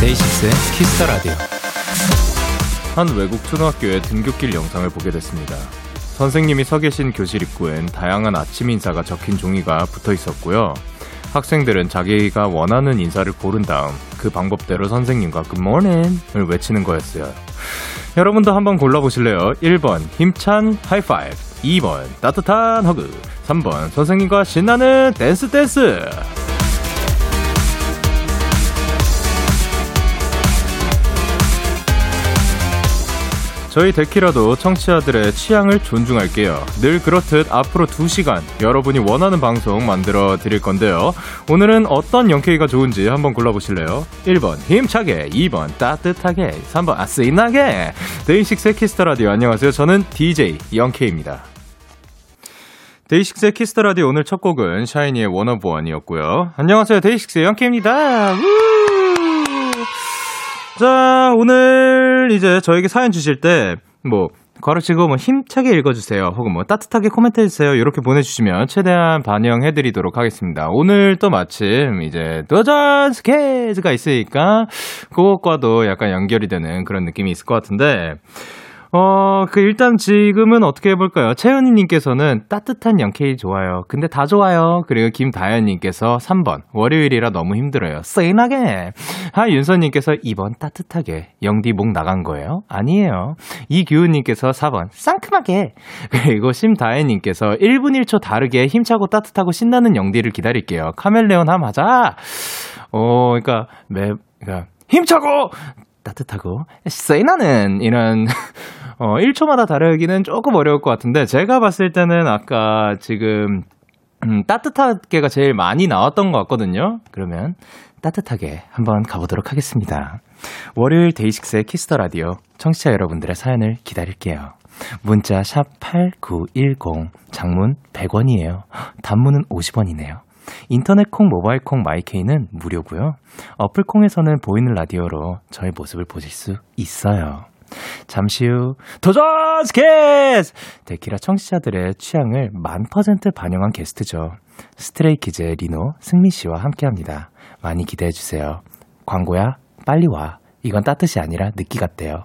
데이식스의 키스 더 라디오. 한 외국 초등학교의 등굣길 영상을 보게 됐습니다. 선생님이 서 계신 교실 입구엔 다양한 아침 인사가 적힌 종이가 붙어 있었고요. 학생들은 자기가 원하는 인사를 고른 다음 그 방법대로 선생님과 good morning을 외치는 거였어요. 여러분도 한번 골라보실래요? 1번 힘찬 하이파이브 2번 따뜻한 hug 3번 선생님과 신나는 댄스 댄스 저희 데키라도 청취자들의 취향을 존중할게요. 늘 그렇듯 앞으로 2시간 여러분이 원하는 방송 만들어 드릴 건데요. 오늘은 어떤 영케이가 좋은지 한번 골라보실래요? 1번 힘차게, 2번 따뜻하게, 3번 아 시원하게. 데이식스의 키스 더 라디오 안녕하세요. 저는 DJ 영케이입니다. 데이식스의 키스 더 라디오 오늘 첫 곡은 샤이니의 1 of 1이었고요. 안녕하세요. 데이식스의 영케이입니다. 자, 오늘 이제 저에게 사연 주실 때, 뭐, 가로치고 뭐 힘차게 읽어주세요. 혹은 뭐 따뜻하게 코멘트해주세요. 이렇게 보내주시면 최대한 반영해드리도록 하겠습니다. 오늘 또 마침 이제 도전 스케즈가 있으니까 그것과도 약간 연결이 되는 그런 느낌이 있을 것 같은데, 어, 그, 일단 지금은 어떻게 해볼까요? 채은이 님께서는 따뜻한 영케이 좋아요. 근데 다 좋아요. 그리고 김다현 님께서 3번. 월요일이라 너무 힘들어요. 세인하게. 하윤서님께서 2번 따뜻하게. 영디 목 나간 거예요? 아니에요. 이규우님께서 4번. 상큼하게. 그리고 심다혜님께서 1분 1초 다르게 힘차고 따뜻하고 신나는 영디를 기다릴게요. 카멜레온 함 하자. 어, 그니까, 매, 그니까, 힘차고! 따뜻하고, 세인하는, 이런, 어, 1초마다 다르기는 조금 어려울 것 같은데, 제가 봤을 때는 아까 지금, 음, 따뜻하게가 제일 많이 나왔던 것 같거든요. 그러면 따뜻하게 한번 가보도록 하겠습니다. 월요일 데이식스의 키스 더 라디오 청취자 여러분들의 사연을 기다릴게요. 문자 샵 8910 장문 100원이에요. 단문은 50원이네요. 인터넷 콩, 모바일 콩, 마이케이는 무료고요. 어플 콩에서는 보이는 라디오로 저의 모습을 보실 수 있어요. 잠시 후 도전 스키즈! 데키라 청취자들의 취향을 만 퍼센트 반영한 게스트죠. 스트레이키즈의 리노, 승미 씨와 함께합니다. 많이 기대해 주세요. 광고야, 빨리 와. 이건 따뜻이 아니라 느끼 같대요.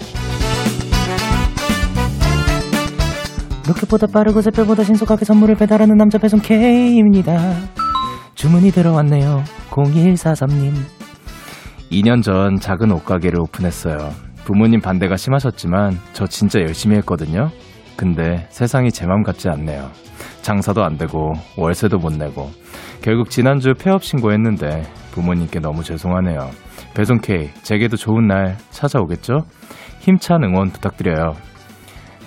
로켓보다 빠르고 새별보다 신속하게 선물을 배달하는 남자 배송 K입니다. 주문이 들어왔네요. 0143님. 2년 전 작은 옷가게를 오픈했어요. 부모님 반대가 심하셨지만 저 진짜 열심히 했거든요. 근데 세상이 제 맘 같지 않네요. 장사도 안 되고 월세도 못 내고 결국 지난주 폐업 신고했는데 부모님께 너무 죄송하네요. 배송 K 제게도 좋은 날 찾아오겠죠? 힘찬 응원 부탁드려요.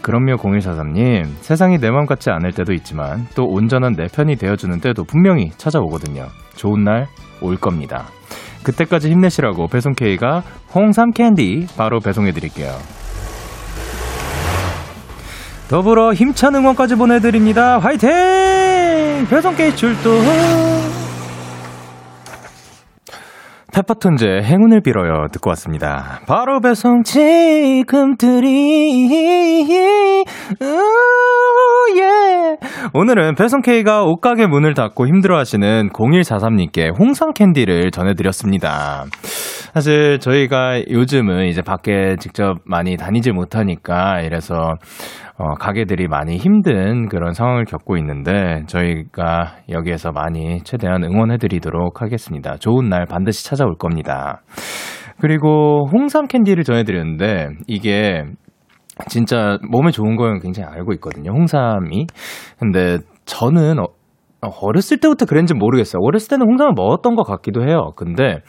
그럼요, 0143님. 세상이 내 맘 같지 않을 때도 있지만 또 온전한 내 편이 되어주는 때도 분명히 찾아오거든요. 좋은 날 올 겁니다. 그때까지 힘내시라고 배송 K가 홍삼 캔디 바로 배송해드릴게요. 더불어 힘찬 응원까지 보내드립니다. 화이팅! 배송 K 출동! 페퍼톤즈의 행운을 빌어요 듣고 왔습니다. 바로 배송 지금 드리 예. 오늘은 배송 K가 옷가게 문을 닫고 힘들어하시는 0143님께 홍삼 캔디를 전해드렸습니다. 사실 저희가 요즘은 이제 밖에 직접 많이 다니지 못하니까 이래서 어, 가게들이 많이 힘든 그런 상황을 겪고 있는데 저희가 여기에서 많이 최대한 응원해드리도록 하겠습니다. 좋은 날 반드시 찾아올 겁니다. 그리고 홍삼 캔디를 전해드렸는데 이게 진짜 몸에 좋은 거는 굉장히 알고 있거든요. 홍삼이. 근데 저는 어, 어렸을 때부터 그랬는지 모르겠어요. 어렸을 때는 홍삼을 먹었던 것 같기도 해요. 근데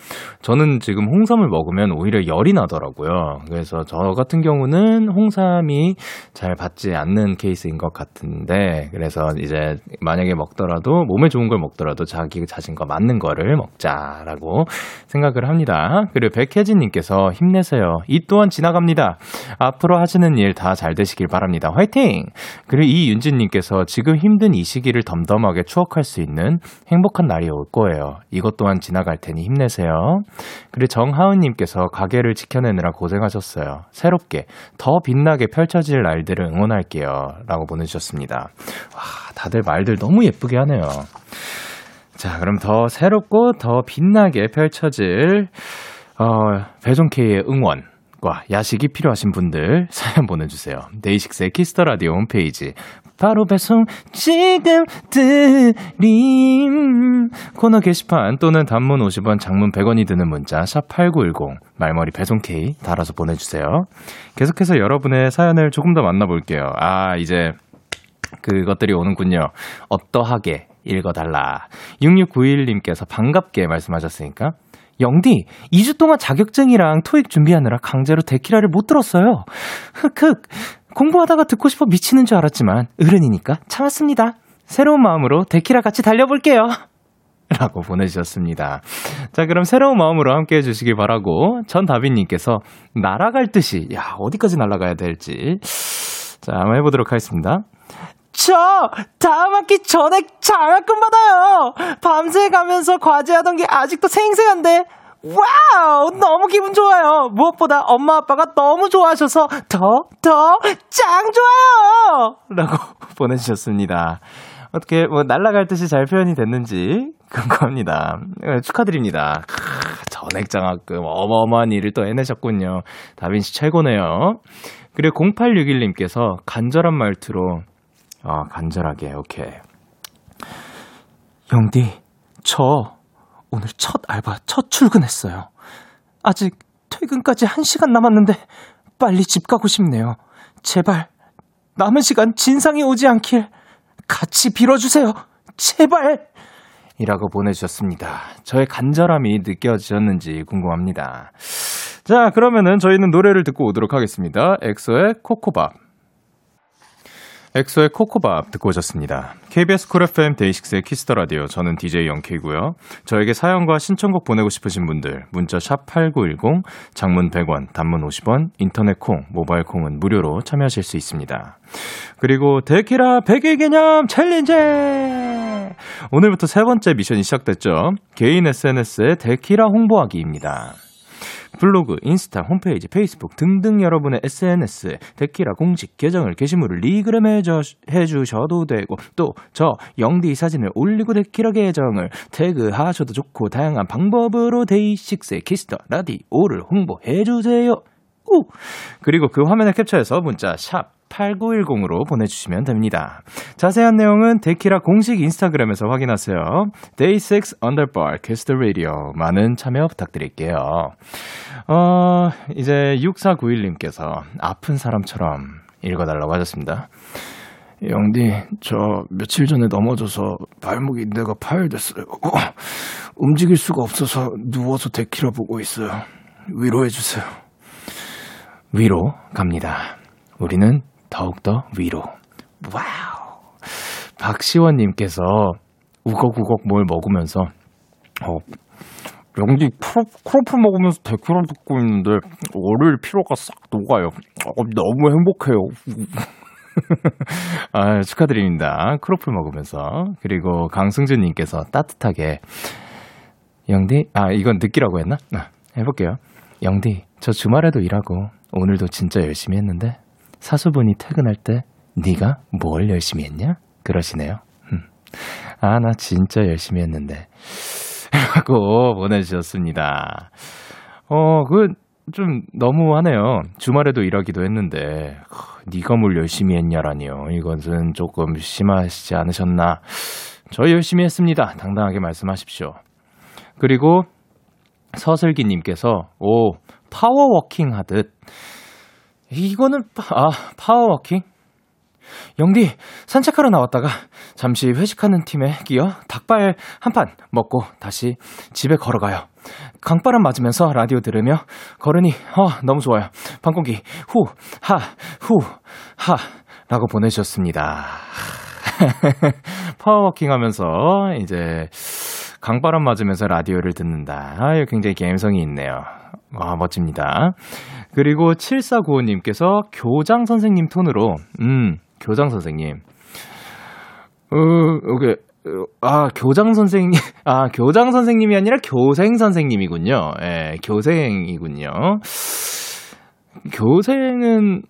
저는 지금 홍삼을 먹으면 오히려 열이 나더라고요. 그래서 저 같은 경우는 홍삼이 잘 받지 않는 케이스인 것 같은데, 그래서 이제 만약에 먹더라도 몸에 좋은 걸 먹더라도 자기 자신과 맞는 거를 먹자라고 생각을 합니다. 그리고 백혜진님께서 힘내세요. 이 또한 지나갑니다. 앞으로 하시는 일 다 잘 되시길 바랍니다. 화이팅! 그리고 이윤진님께서 지금 힘든 이 시기를 덤덤하게 추억 할 수 있는 행복한 날이 올 거예요. 이것 또한 지나갈 테니 힘내세요. 그리고 정하은님께서 가게를 지켜내느라 고생하셨어요. 새롭게 더 빛나게 펼쳐질 날들을 응원할게요. 라고 보내주셨습니다. 와, 다들 말들 너무 예쁘게 하네요. 자, 그럼 더 새롭고 더 빛나게 펼쳐질, 어, 배송K의 응원. 과 야식이 필요하신 분들 사연 보내주세요. 데이식스의 키스 더 라디오 홈페이지 바로 배송 지금 드림 코너 게시판 또는 단문 50원 장문 100원이 드는 문자 샵8910 말머리 배송 K 달아서 보내주세요. 계속해서 여러분의 사연을 조금 더 만나볼게요. 아 이제 그것들이 오는군요. 어떠하게 읽어달라. 6691님께서 반갑게 말씀하셨으니까 영디, 2주 동안 자격증이랑 토익 준비하느라 강제로 데키라를 못 들었어요. 흑흑. 공부하다가 듣고 싶어 미치는 줄 알았지만 어른이니까 참았습니다. 새로운 마음으로 데키라 같이 달려볼게요. 라고 보내주셨습니다. 자, 그럼 새로운 마음으로 함께 해주시길 바라고, 전 다빈님께서 날아갈 듯이, 야, 어디까지 날아가야 될지. 자, 한번 해보도록 하겠습니다. 저 다음 학기 전액 장학금 받아요. 밤새 가면서 과제하던 게 아직도 생생한데 와우 너무 기분 좋아요. 무엇보다 엄마 아빠가 너무 좋아하셔서 더 더 짱 좋아요. 라고 보내주셨습니다. 어떻게 뭐 날아갈 듯이 잘 표현이 됐는지 궁금합니다. 네, 축하드립니다. 크, 전액 장학금 어마어마한 일을 또 해내셨군요. 다빈 씨 최고네요. 그리고 0861님께서 간절한 말투로 아, 간절하게, 오케이. 영디, 저 오늘 첫 알바, 첫 출근했어요. 아직 퇴근까지 한 시간 남았는데 빨리 집 가고 싶네요. 제발 남은 시간 진상이 오지 않길 같이 빌어주세요. 제발! 이라고 보내주셨습니다. 저의 간절함이 느껴지셨는지 궁금합니다. 자, 그러면은 저희는 노래를 듣고 오도록 하겠습니다. 엑소의 코코밥. 엑소의 코코밥 듣고 오셨습니다. KBS 쿨 FM 데이식스의 키스 더 라디오. 저는 DJ 영케이고요. 저에게 사연과 신청곡 보내고 싶으신 분들 문자 샵 #8910 장문 100원, 단문 50원, 인터넷 콩, 모바일 콩은 무료로 참여하실 수 있습니다. 그리고 데키라 100일 기념 challenge! 오늘부터 세 번째 미션이 시작됐죠. 개인 SNS에 데키라 홍보하기입니다. 블로그, 인스타, 홈페이지, 페이스북 등등 여러분의 SNS에 데키라 공식 계정을 게시물을 regram 해주, 해주셔도 되고 또 저 영디 사진을 올리고 데키라 계정을 태그하셔도 좋고 다양한 방법으로 데이식스의 키스 더 라디오를 홍보해주세요. 오! 그리고 그 화면을 캡처해서 문자 샵 8910으로 보내주시면 됩니다. 자세한 내용은 데키라 공식 인스타그램에서 확인하세요. day6 underbar kiss the radio. 많은 참여 부탁드릴게요. 어, 이제 6491님께서 아픈 사람처럼 읽어달라고 하셨습니다. 영디, 저 며칠 전에 넘어져서 발목이 내가 파열됐어요. 어, 움직일 수가 없어서 누워서 데키라 보고 있어요. 위로해주세요. 위로 갑니다. 우리는 더욱더 위로. 와우. 박시원님께서 우걱우걱 뭘 먹으면서, 어, 영디 크로플 먹으면서 데키라 듣고 있는데, 월요일 피로가 싹 녹아요. 어, 너무 행복해요. 아, 축하드립니다. 크로플 먹으면서. 그리고 강승준님께서 따뜻하게, 영디, 아, 이건 느끼라고 했나? 아, 해볼게요. 영디, 저 주말에도 일하고, 오늘도 진짜 열심히 했는데, 사수분이 퇴근할 때 네가 뭘 열심히 했냐? 그러시네요. 아, 나 진짜 열심히 했는데. 라고 보내주셨습니다. 어, 그, 좀 너무하네요. 주말에도 일하기도 했는데, 네가 뭘 열심히 했냐라니요. 이것은 조금 심하시지 않으셨나. 저 열심히 했습니다. 당당하게 말씀하십시오. 그리고 서슬기님께서, 오, power walking 하듯, 이거는, 파, 아, power walking? 영디, 산책하러 나왔다가 잠시 회식하는 팀에 끼어 닭발 한 판 먹고 다시 집에 걸어가요. 강바람 맞으면서 라디오 들으며 걸으니, 어, 너무 좋아요. 밤공기, 후, 하, 후, 하, 라고 보내주셨습니다. power walking 하면서 이제 강바람 맞으면서 라디오를 듣는다. 아, 굉장히 감성이 있네요. 와, 멋집니다. 그리고 7495님께서 교장 선생님 톤으로, 음, 교장 선생님. 어, 오케이. 아, 교장 선생님, 아, 교장 선생님이 아니라 교생 선생님이군요. 예, 교생이군요. 교생은,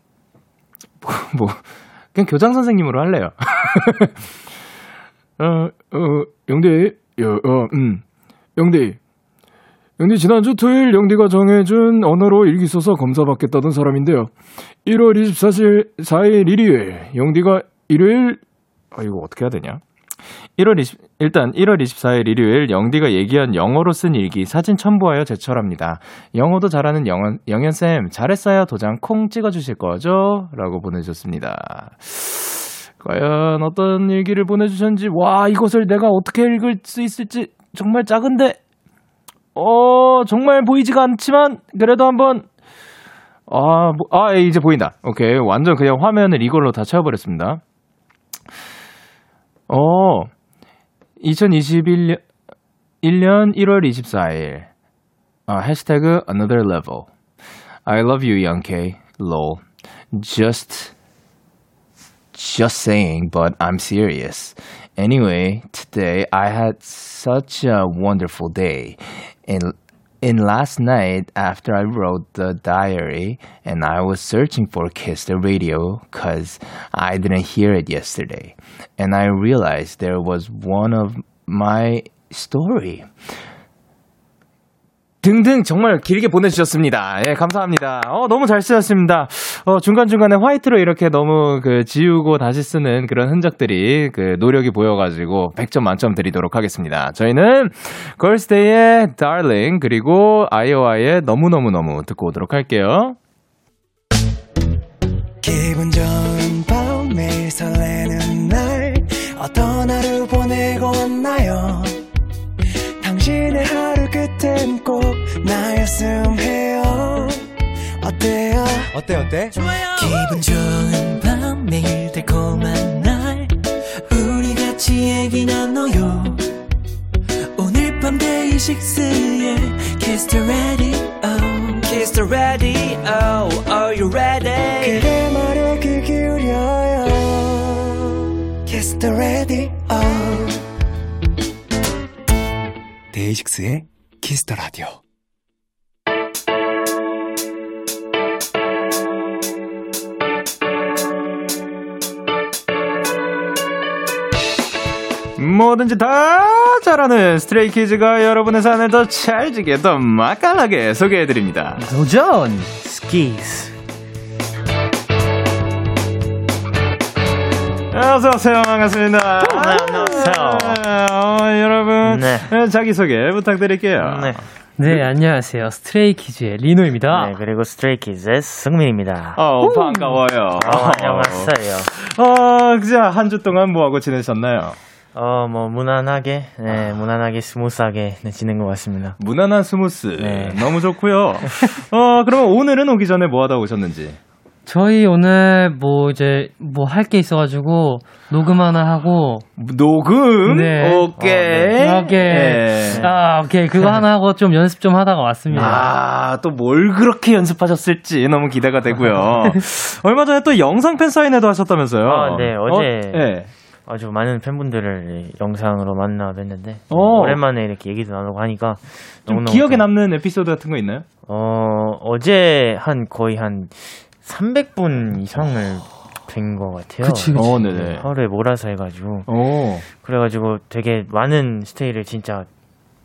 뭐, 뭐, 그냥 교장 선생님으로 할래요. 어, 어, 영대, 여, 어, 음, 영대. 영대 지난주 토요일 영대가 정해준 언어로 일기 써서 검사 받겠다던 사람인데요. 1월 24일, 4일 일요일, 영대가 일요일, 아, 이거 어떻게 해야 되냐? 1월 20, 일단 1월 24일 일요일 영디가 얘기한 영어로 쓴 일기 사진 첨부하여 제철합니다. 영어도 잘하는 영원, 영현 쌤, 잘했어요. 도장 콩 찍어주실 거죠? 라고 보내주셨습니다. 과연 어떤 일기를 보내주셨는지, 와, 이것을 내가 어떻게 읽을 수 있을지 정말 작은데, 어, 정말 보이지가 않지만, 그래도 한번, 아, 뭐, 아, 이제 보인다. 오케이. 완전 그냥 화면을 이걸로 다 채워버렸습니다. 어, 2021년 1년 1월 24일. 아, 해시태그 another level. I love you, Young K. lol. Just just saying, but I'm serious. Anyway, today I had such a wonderful day. And in last night after I wrote the diary and I was searching for Kiss the Radio cuz I didn't hear it yesterday. And I realized there was one of my story. 등등 정말 길게 보내주셨습니다. 예, 감사합니다. 어, 너무 잘 쓰셨습니다. 어, 중간중간에 화이트로 이렇게 너무 그 지우고 다시 쓰는 그런 흔적들이 그 노력이 보여가지고 100점 만점 드리도록 하겠습니다. 저희는 걸스데이의 Darling 그리고 아이오아의 너무너무너무 듣고 오도록 할게요. 기분 좋은 밤 매일 설레 끝엔 꼭 나였음 해요. 어때요? 어때 어때? 기분 좋은 밤 매일 달콤한 날. 우리 같이 얘기 나눠요. 오늘 밤 데이식스의 Kiss the Radio. Kiss the Radio. Are you ready? 그대 말에 귀 기울여요. Kiss the Radio. 데이식스의 키스 더 라디오. 뭐든지 다 잘하는 스트레이키즈가 여러분의 사연을 더 찰지게 더 맛깔나게 소개해드립니다. 도전 스키즈 어서오세요. 반갑습니다. 네, 안녕하세요. 어, 여러분, 네. 어, 자기소개 부탁드릴게요. 네. 네, 안녕하세요. 스트레이키즈의 리노입니다. 네, 그리고 스트레이키즈의 승민입니다. 어, 반가워요. 어, 안녕하세요. 어, 그자 한 주 동안 뭐하고 지내셨나요? 어, 뭐, 무난하게, 네, 무난하게, 스무스하게, 네, 지낸 것 같습니다. 무난한 스무스. 네. 너무 좋고요. 어, 그러면 오늘은 오기 전에 뭐 하다 오셨는지. 저희 오늘 뭐 이제 뭐 할 게 있어가지고 녹음 하나 하고 녹음? 네. 오케이. 오케이. 네. 아, 오케이. 그거 하나 하고 좀 연습 좀 하다가 왔습니다. 아, 또 뭘 그렇게 연습하셨을지 너무 기대가 되고요. 얼마 전에 또 영상 팬 사인회도 하셨다면서요? 아, 네, 어제 어, 네. 아주 많은 팬분들을 영상으로 만나 뵀는데, 어. 오랜만에 이렇게 얘기도 나누고 하니까, 좀 기억에 좀- 남는 에피소드 같은 거 있나요? 어, 어제 한 거의 한 300분 이상을 뵌것 같아요. 그치, 그치. 어, 네네. 하루에 몰아서 해가지고. 오. 그래가지고 되게 많은 스테이를 진짜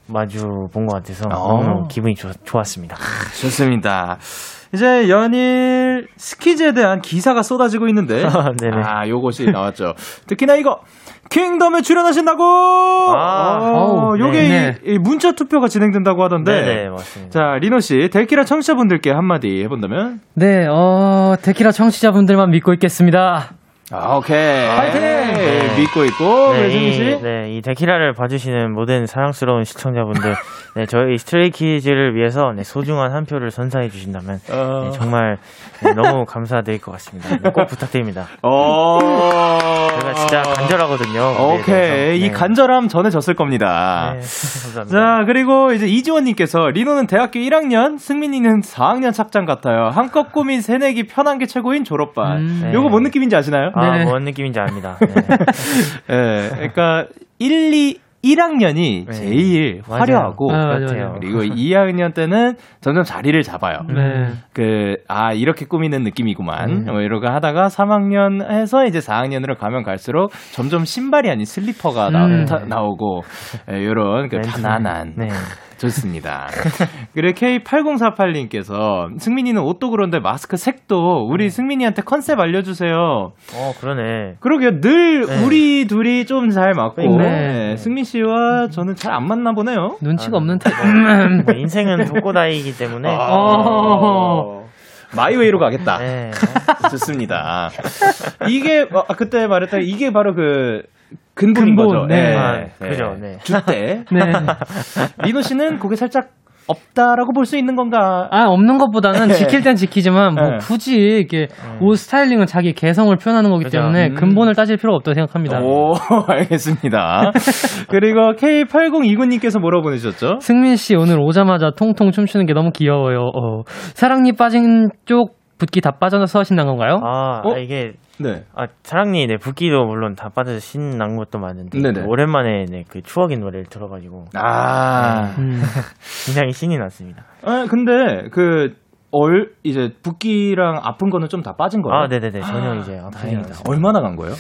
마주 본 것 같아서 어. 너무 기분이 좋, 좋았습니다. 좋습니다. 이제 연일 스키즈에 대한 기사가 쏟아지고 있는데 아, 네네. 아 요것이 나왔죠. 특히나 이거 킹덤에 출연하신다고. 아, 어, 어우, 요게 네. 문자 투표가 진행된다고 하던데. 네네, 맞습니다. 자 리노 씨 데키라 청취자분들께 한마디 해본다면. 네, 어, 데키라 청취자분들만 믿고 있겠습니다. 아, 오케이. 파이팅! 네, 믿고 있고 네, 그래 승민 씨. 이, 네, 이 데키라를 봐주시는 모든 사랑스러운 시청자분들, 네, 저희 스트레이키즈를 위해서 네, 소중한 한 표를 선사해 주신다면 어. 네, 정말 네, 너무 감사드릴 것 같습니다. 네, 꼭 부탁드립니다. 어. 제가 진짜 간절하거든요. 네, 오케이. 이 네. 간절함 전해졌을 겁니다. 네, 감사합니다. 자, 그리고 이제 이지원님께서 리노는 대학교 1학년, 승민이는 4학년 착장 같아요. 한껏 꾸민 새내기 편한 게 최고인 졸업반. 음. 네. 요거 뭔 느낌인지 아시나요? 아, 네. 뭔 느낌인지 압니다. 네. 예, 그러니까 1, 2, 1학년이 네. 제일 맞아요. 화려하고 아, 맞아요. 그리고 2학년 때는 점점 자리를 잡아요. 네. 그, 아, 이렇게 꾸미는 느낌이구만. 음. 뭐 이러고 하다가 3학년 해서 이제 4학년으로 가면 갈수록 점점 신발이 아닌 슬리퍼가 나, 음. 오고 요런 그 멘트. 편안한. 네. 좋습니다. 그리고 K8048님께서 승민이는 옷도 그런데 마스크 색도 우리 승민이한테 컨셉 알려주세요. 어, 그러네. 그러게요. 늘 네. 우리 둘이 좀 잘 맞고 네. 네, 승민 씨와 저는 잘 안 맞나 보네요. 눈치가 아, 없는 타입. 뭐 인생은 독고다이기 때문에. 어. 마이웨이로 가겠다. 네. 좋습니다. 이게 어, 아, 그때 말했던 이게 바로 그 근본인 근본, 거죠. 네. 아, 그죠, 네. 주대. 네. 리노 씨는 그게 살짝 없다라고 볼 수 있는 건가? 아, 없는 것보다는 네. 지킬 땐 지키지만, 뭐, 네. 굳이, 이렇게, 옷 스타일링은 자기 개성을 표현하는 거기 그죠. 때문에 음. 근본을 따질 필요가 없다고 생각합니다. 오, 알겠습니다. 그리고 K8029님께서 뭐라고 보내주셨죠? 승민 씨 오늘 오자마자 통통 춤추는 게 너무 귀여워요. 어, 사랑니 빠진 쪽 붓기 다 빠져서 하신다는 건가요? 아, 어? 이게, 네. 아, 사랑니, 네, 붓기도 물론 다 빠져서 신난 것도 많은데. 네네. 오랜만에, 네, 그 추억의 노래를 들어가지고. 아, 음. 굉장히 신이 났습니다. 아 근데 그, 얼, 이제 붓기랑 아픈 거는 좀 다 빠진 거예요? 아, 네네네. 전혀 이제 아프지 다행이다. 않습니다. 얼마나 간 거예요?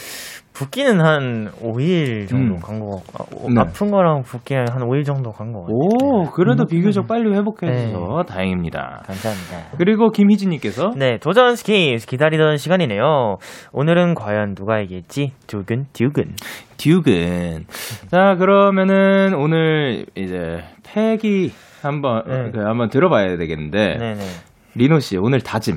붓기는 한 5일 정도 음. 간거 같고, 아, 오- 네. 아픈 거랑 붓기는 한 5일 정도 간거 같아요. 오, 그래도 비교적 빨리 회복해서 네. 다행입니다. 감사합니다. 그리고 김희진님께서 네, 도전 스키스 기다리던 시간이네요. 오늘은 과연 누가 이길지 두근 두근. 듀근. 자, 그러면은 오늘 이제 패기 한번 네. 그 한번 들어봐야 되겠는데 네 네. 리노 씨 오늘 다짐.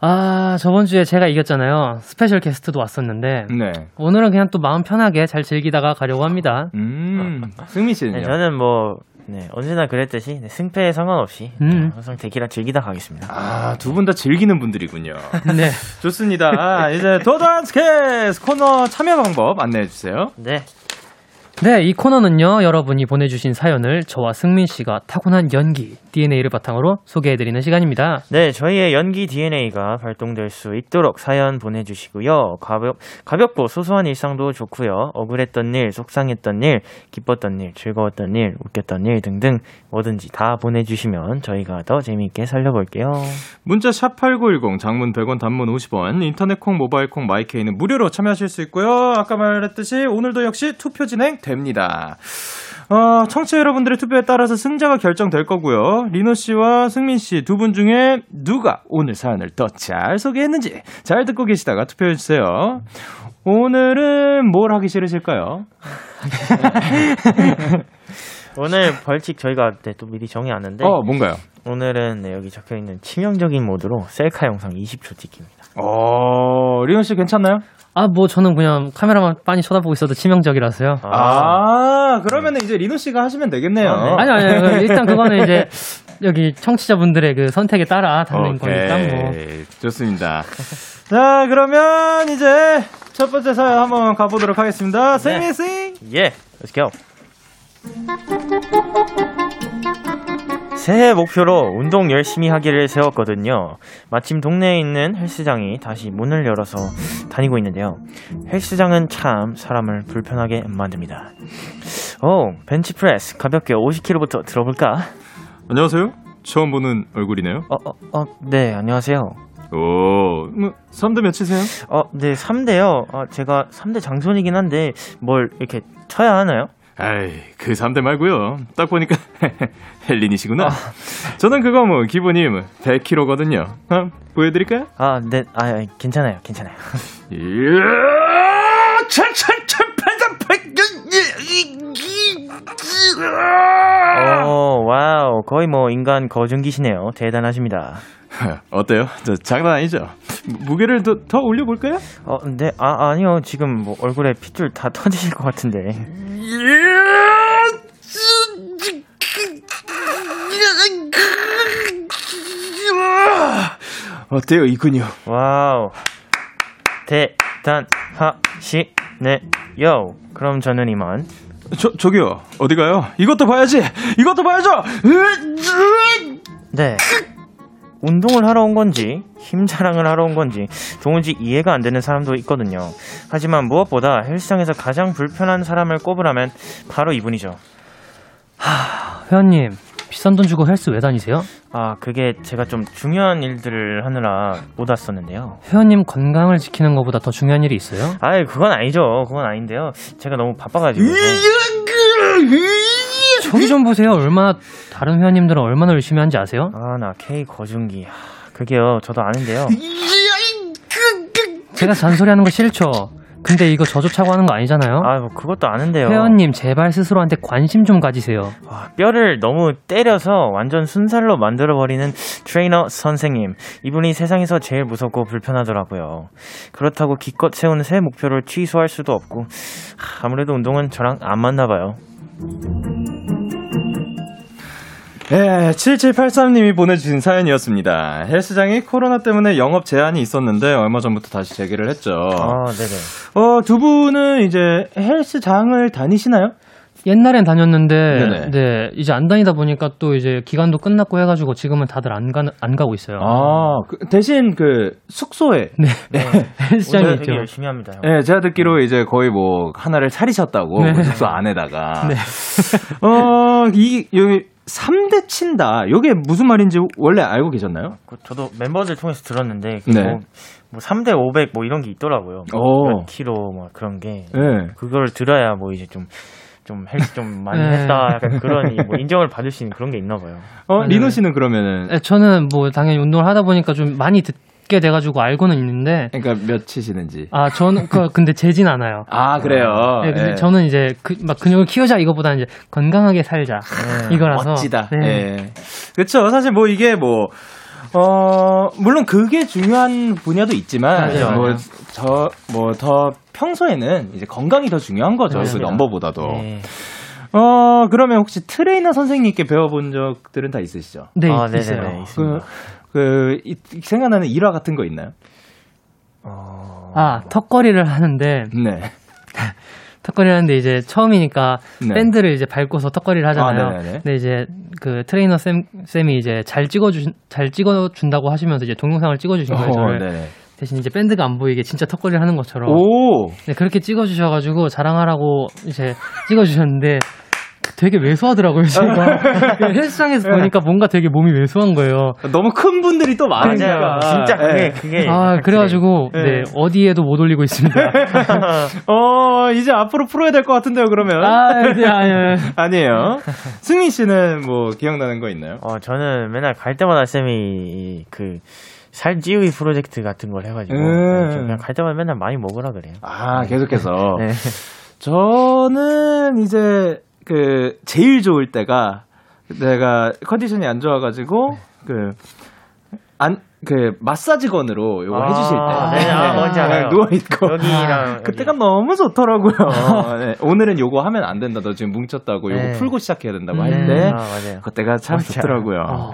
아, 저번 주에 제가 이겼잖아요. special guest도 왔었는데, 네. 오늘은 그냥 또 마음 편하게 잘 즐기다가 가려고 합니다. 음. 승민 네, 씨는요? 저는 뭐 네, 언제나 그랬듯이 네, 승패에 상관없이 음. 네, 항상 대기라 즐기다 가겠습니다. 아, 두 분 다 즐기는 분들이군요. 네. 좋습니다. 아, 이제 도전 스키즈 코너 참여 방법 안내해 주세요. 네. 네, 이 코너는요, 여러분이 보내주신 사연을 저와 승민 씨가 타고난 연기, DNA를 바탕으로 소개해드리는 시간입니다. 네, 저희의 연기 DNA가 발동될 수 있도록 사연 보내주시고요. 가볍, 가볍고 소소한 일상도 좋고요. 억울했던 일, 속상했던 일, 기뻤던 일, 즐거웠던 일, 웃겼던 일 등등 뭐든지 다 보내주시면 저희가 더 재미있게 살려볼게요. 문자 샵8910 장문 100원 단문 50원 인터넷 콩 모바일 콩 마이케이는 무료로 참여하실 수 있고요. 아까 말했듯이 오늘도 역시 투표 진행 됩니다. 어, 청취자 여러분들의 투표에 따라서 승자가 결정될 거고요. 리노 씨와 승민 씨 두 분 중에 누가 오늘 사연을 더 잘 소개했는지 잘 듣고 계시다가 투표해 주세요. 오늘은 뭘 하기 싫으실까요? 오늘 벌칙 저희가 네, 또 미리 정해왔는데 어, 뭔가요? 오늘은 네, 여기 적혀 있는 치명적인 모드로 셀카 영상 20초 찍기입니다. 어, 리노 씨 괜찮나요? 아, 뭐 저는 그냥 카메라만 빤히 쳐다보고 있어도 치명적이라서요. 아, 그러면은 이제 리노 씨가 하시면 되겠네요. 아, 네. 아니, 아니, 일단 그거는 이제 여기 청취자분들의 그 선택에 따라 다른 거니까 뭐. 좋습니다. 자, 그러면 이제 첫 번째 사연 한번 가보도록 하겠습니다. 세미 씨. 예, let's go. 새해 목표로 운동 열심히 하기를 세웠거든요. 마침 동네에 있는 헬스장이 다시 문을 열어서 다니고 있는데요. 헬스장은 참 사람을 불편하게 만듭니다. 오, 벤치프레스 가볍게 50kg부터 들어볼까? 안녕하세요. 처음 보는 얼굴이네요. 어, 어, 어, 네, 안녕하세요. 오, 뭐, 3대 몇이세요? 어, 네, 3대요. 어, 제가 3대 장손이긴 한데 뭘 이렇게 쳐야 하나요? 아이, 그 3대 말고요. 딱 보니까 헬린이시구나. 저는 그거 뭐 기본이 뭐 100kg거든요. 어, 보여드릴까요? 아, 네, 아, 괜찮아요, 괜찮아요. 이야, 천천천 팔삼 팔. 오, wow, 거의 뭐 인간 거중기시네요. 대단하십니다. 어때요? 저 장난 아니죠? 무- 무게를 더, 더 올려볼까요? 어, 네, 아, 아니요. 지금 뭐 얼굴에 핏줄 다 터지실 것 같은데. 어때요, 이 근육? Wow. 대단하시네요. 그럼 저는 이만. 저, 저기요, 어디 가요? 이것도 봐야지! 이것도 봐야죠! 네. 운동을 하러 온 건지, 힘 자랑을 하러 온 건지, 도무지 이해가 안 되는 사람도 있거든요. 하지만 무엇보다 헬스장에서 가장 불편한 사람을 꼽으라면 바로 이분이죠. 회원님, 비싼 돈 주고 헬스 왜 다니세요? 아, 그게 제가 좀 중요한 일들을 하느라 못 왔었는데요. 회원님 건강을 지키는 것보다 더 중요한 일이 있어요? 아이, 그건 아니죠. 그건 아닌데요. 제가 너무 바빠가지고. 저기 좀 보세요. 얼마나 다른 회원님들은 얼마나 열심히 하는지 아세요? 아, 나 K 거중기. 하, 그게요. 저도 아는데요. 제가 잔소리하는 거 싫죠. 근데 이거 저조차고 하는 거 아니잖아요. 아, 뭐 그것도 아는데요. 회원님 제발 스스로한테 관심 좀 가지세요. 와, 뼈를 너무 때려서 완전 순살로 만들어 버리는 트레이너 선생님. 이분이 세상에서 제일 무섭고 불편하더라고요. 그렇다고 기껏 세운 새 목표를 취소할 수도 없고, 하, 아무래도 운동은 저랑 안 맞나 봐요. 예, 7783님이 보내주신 사연이었습니다. 헬스장이 코로나 때문에 영업 제한이 있었는데 얼마 전부터 다시 재개를 했죠. 아, 네네. 어, 두 분은 이제 헬스장을 다니시나요? 옛날엔 다녔는데, 네네. 네, 이제 안 다니다 보니까 또 이제 기간도 끝났고 해가지고 지금은 다들 안, 가, 안 가고 있어요. 아, 그 대신 그 숙소에. 네. 헬스장이 운동 있죠. 되게 열심히 합니다. 형. 예, 제가 듣기로 이제 거의 뭐 하나를 차리셨다고 네. 그 숙소 안에다가. 네. 어, 이 여기 3대 친다. 요게 무슨 말인지 원래 알고 계셨나요? 그 저도 멤버들 통해서 들었는데, 그 네. 뭐, 뭐 3대 500 뭐 이런 게 있더라고요. 오. 몇 킬로 뭐 그런 게. 예. 그걸 들어야 뭐 이제 좀, 좀 헬스 좀 많이 네. 했다. 약간 그런 이뭐 인정을 받을 수 있는 그런 게 있나 봐요. 어, 맞아요. 리노 씨는 그러면은 네, 저는 뭐 당연히 운동을 하다 보니까 좀 많이 듣 게 돼가지고 알고는 있는데, 그러니까 몇 치시는지. 아, 저는, 그, 근데 재진 않아요. 아, 그래요. 네, 근데 예. 저는 이제 그, 막 근육을 키우자 이거보다는 이제 건강하게 살자 이거라서 멋지다. 네. 예. 그렇죠. 사실 뭐 이게 뭐 어, 물론 그게 중요한 분야도 있지만, 맞아요. 뭐, 저, 뭐, 더 평소에는 이제 건강이 더 중요한 거죠. 그 맞습니다. 넘버보다도. 네. 어, 그러면 혹시 트레이너 선생님께 배워본 적들은 다 있으시죠? 네, 아, 있어요. 네 네 네. 그, 있습니다. 그, 이- 생각나는 일화 같은 거 있나요? 어... 아, 턱걸이를 하는데 네. 턱걸이를 하는데 이제 처음이니까 네. 밴드를 이제 밟고서 턱걸이를 하잖아요. 아. 근데 이제 그 트레이너 쌤 쌤이 이제 잘 찍어 주 잘 찍어 준다고 하시면서 이제 동영상을 찍어 주신 거예요. 어. 네. 대신 이제 밴드가 안 보이게 진짜 턱걸이를 하는 것처럼. 오! 네, 그렇게 찍어 주셔 가지고 자랑하라고 이제 찍어 주셨는데 되게 왜소하더라고요. 제가 그 헬스장에서 보니까 뭔가 되게 몸이 왜소한 거예요. 너무 큰 분들이 또 많으니까. 맞아요. 진짜 그게, 예. 그게. 아 그래가지고 네. 네 어디에도 못 올리고 있습니다. 어, 이제 앞으로 풀어야 될 것 같은데요, 그러면? 아, 네, 아니, 아니에요. 승민 씨는 뭐 기억나는 거 있나요? 어, 저는 맨날 갈 때마다 쌤이 그, 살 찌우기 프로젝트 같은 걸 해가지고. 음. 네, 그냥 갈 때마다 맨날 많이 먹으라 그래요. 아, 계속해서. 네. 저는 이제 그 제일 좋을 때가 내가 컨디션이 안 좋아가지고 그 안, 그, 마사지건으로 요거 아, 해주실 때. 네, 아, 뭔지 알아요. 누워있고. 여기랑. 그때가 너무 좋더라고요. 네, 오늘은 요거 하면 안 된다. 너 지금 뭉쳤다고 요거 네. 풀고 시작해야 된다고 음. 할 여기. 때. 아, 맞아요. 그때가 참 좋더라고요. 어.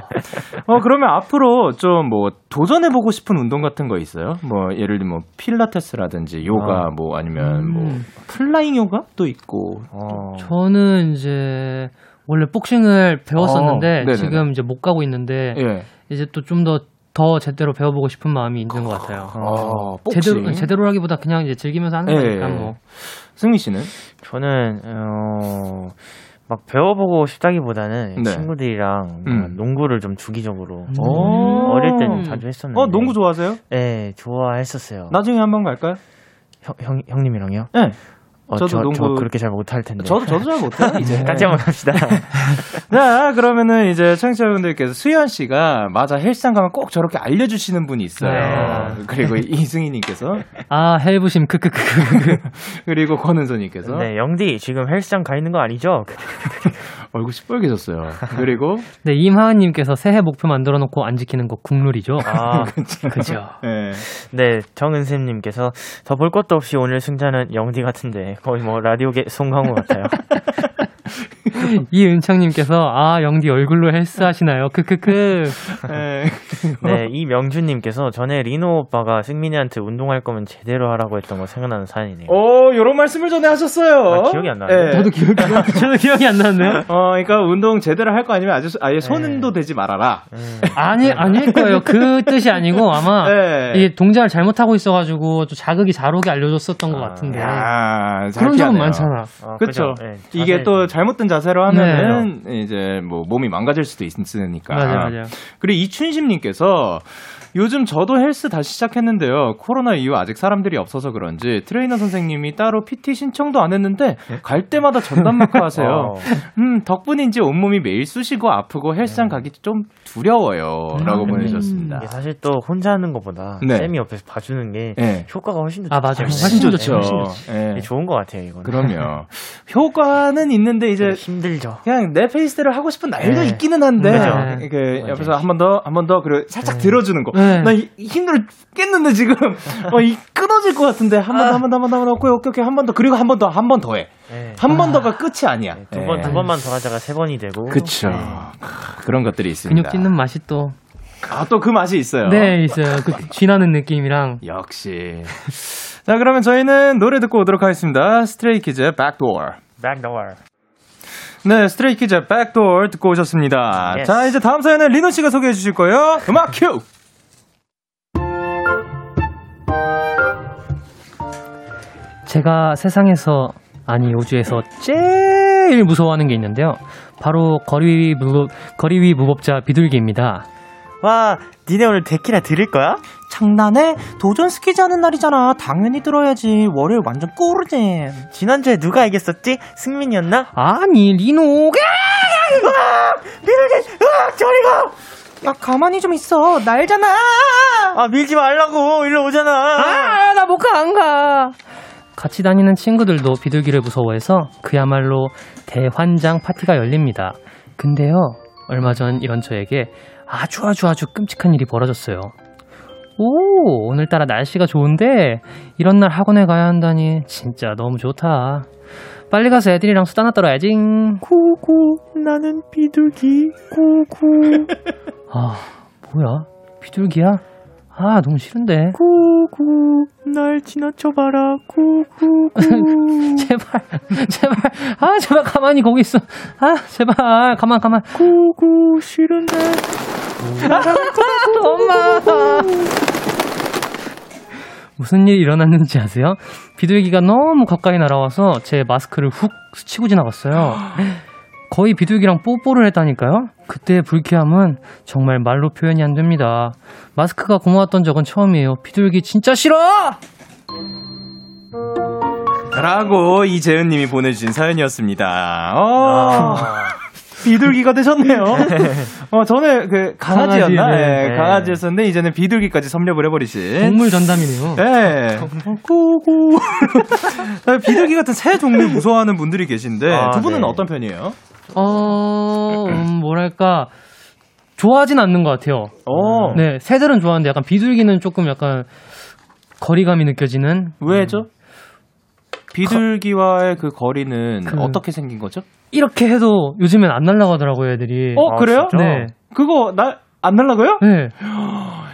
어, 그러면 앞으로 좀 뭐 도전해보고 싶은 운동 같은 거 있어요? 뭐, 예를 들면 뭐 필라테스라든지 요가 아. 뭐 아니면 뭐 음. flying 요가도 있고. 어. 저는 이제 원래 복싱을 배웠었는데 어. 지금 이제 못 가고 있는데 예. 이제 또 좀 더 더 제대로 배워보고 싶은 마음이 있는 것 같아요. 어, 복싱. 제대로 제대로라기보다 그냥 이제 즐기면서 하는 예, 거니까 예. 뭐. 승민 씨는? 저는, 어, 막 배워보고 싶다기보다는 네. 친구들이랑 음. 농구를 좀 주기적으로 오. 어릴 때는 자주 했었는데. 어, 농구 좋아하세요? 네, 좋아했었어요. 나중에 한번 갈까요? 형, 형, 형님이랑요? 네. 어, 저도 저, 농구 저 그렇게 잘 못할 텐데. 저도 저도 잘 못해요 이제. 같이 한번 갑시다. 자 그러면은 이제 청취자분들께서 수현 씨가 맞아 헬스장 가면 꼭 저렇게 알려주시는 분이 있어요. 네. 그리고 이승희님께서 아, 헬부심, 크크크크. 그리고 권은서님께서 네, 영디 지금 헬스장 가 있는 거 아니죠? 얼굴 시뻘개졌어요. 그리고 네, 임하은님께서 새해 목표 만들어 놓고 안 지키는 거 국룰이죠. 아, 그죠. 예. 네, 정은샘님께서 더 볼 것도 없이 오늘 승자는 영디 같은데 거의 뭐 라디오계 송강호 같아요. 이은창님께서 아, 영디 얼굴로 헬스 하시나요? 크크크. 예. 네, 이명준님께서 전에 리노 오빠가 승민이한테 운동할 거면 제대로 하라고 했던 거 생각나는 사연이네요. 오, 요런 말씀을 전에 하셨어요. 아, 기억이 안. 예. 저도 기억이, 저도 기억이 안 나는데요? 어, 그러니까 운동 제대로 할 거 아니면 아주 아예 손도 대지 말아라. 음, 아니, 아닐 거예요. 그 뜻이 아니고 아마 네. 이게 동작을 잘못하고 있어가지고 좀 자극이 잘 오게 알려줬었던 것 아, 같은데. 야, 잘 그런 적은. 많잖아. 어, 그렇죠. 네, 이게 또 잘못된 자세 로 하면은 이제 뭐 몸이 망가질 수도 있으니까. 맞아요, 맞아요. 그리고 이춘심님께서 요즘 저도 헬스 다시 시작했는데요. 코로나 이후 아직 사람들이 없어서 그런지 트레이너 선생님이 따로 PT 신청도 안 했는데 갈 때마다 전담 마크 하세요. 어, 음, 덕분인지 온몸이 매일 쑤시고 아프고 헬스장 가기 좀 두려워요. 라고 음. 보내주셨습니다. 사실 또 혼자 하는 것보다 네. 쌤이 옆에서 봐주는 게 네. 효과가 훨씬 더 아, 맞아요. 훨씬 좋죠. 좋지, 훨씬 예. 이게 좋은 것 같아요, 이건. 그럼요. 효과는 있는데 이제 힘들죠. 그냥 내 페이스대로 하고 싶은 날도 네. 있기는 한데. 그 맞아요. 옆에서 한 번 더 한 번 더 그리고 살짝 들어주는 거. 네. 나 이- 힘들어 죽겠는데 지금 어, 이 끊어질 것 같은데 한 번 더 한 번 더 한 번 더 한 번 더 오케이 오케이 오케이 한 번 더 그리고 한 번 더 한 번 더 해. 네. 한번 더가 끝이 아니야. 두 번, 두 번만 더 하다가 세 번이 되고. 그쵸. 네. 크, 그런 것들이 있습니다. 근육 찢는 맛이 또. 아, 또 그 맛이 있어요. 네, 있어요. 그 쥐나는 느낌이랑. 역시. 자, 그러면 저희는 노래 듣고 오도록 하겠습니다. 스트레이 키즈의 Backdoor. Backdoor. 네, 스트레이 키즈의 Backdoor 듣고 오셨습니다. Yes. 자, 이제 다음 사연은 리노 씨가 소개해 주실 거예요. 음악 큐! 제가 세상에서, 아니, 우주에서 제일 무서워하는 게 있는데요. 바로 거리 위, 무법, 거리 위 무법자 비둘기입니다. 와, 니네 오늘 데키라 들을 거야? 장난해? 도전 스키즈 하는 날이잖아. 당연히 들어야지. 월요일 완전 꿀잼. 지난주에 누가 이겼었지? 승민이었나? 아니, 리노. 비둘기! 으악! 저리 가! 야, 가만히 좀 있어. 날잖아. 아, 밀지 말라고! 일로 오잖아! 아, 나 못 가, 안 가. 같이 다니는 친구들도 비둘기를 무서워해서 그야말로 대환장 파티가 열립니다. 근데요, 얼마 전 이런 저에게 아주 아주 아주 끔찍한 일이 벌어졌어요. 오, 오늘따라 날씨가 좋은데 이런 날 학원에 가야 한다니 진짜 너무 좋다. 빨리 가서 애들이랑 수다 나 떨어야지. 구구, 나는 비둘기, 구구. 아, 뭐야? 비둘기야? 아, 너무 싫은데. 구구, 날 지나쳐봐라, 구구. 제발, 제발, 아, 제발 가만히 거기 있어. 아, 제발, 가만, 가만. 구구, 싫은데. 엄마! 무슨 일이 일어났는지 아세요? 비둘기가 너무 가까이 날아와서 제 마스크를 훅 스치고 지나갔어요. 거의 비둘기랑 뽀뽀를 했다니까요? 그때의 불쾌함은 정말 말로 표현이 안 됩니다. 마스크가 고마웠던 적은 처음이에요. 비둘기 진짜 싫어! 라고 이재은 님이 보내주신 사연이었습니다. 어, 아, 비둘기가 되셨네요. 어, 전에 그 강아지였나? 강아지, 네, 네. 강아지였었는데 이제는 비둘기까지 섭렵을 해버리신. 동물 전담이네요. 네. 고고. 비둘기 같은 새 종류 무서워하는 분들이 계신데 아, 두 분은 네. 어떤 편이에요? 어, 음, 뭐랄까. 좋아하진 않는 것 같아요. 어. 네, 새들은 좋아하는데 약간 비둘기는 조금 약간 거리감이 느껴지는 왜죠? 비둘기와의 그 거리는 그- 어떻게 생긴 거죠? 이렇게 해도 요즘엔 안 날아가더라고요, 애들이. 어, 아, 그래요? 진짜? 네. 그거 날안 날라고요? 네.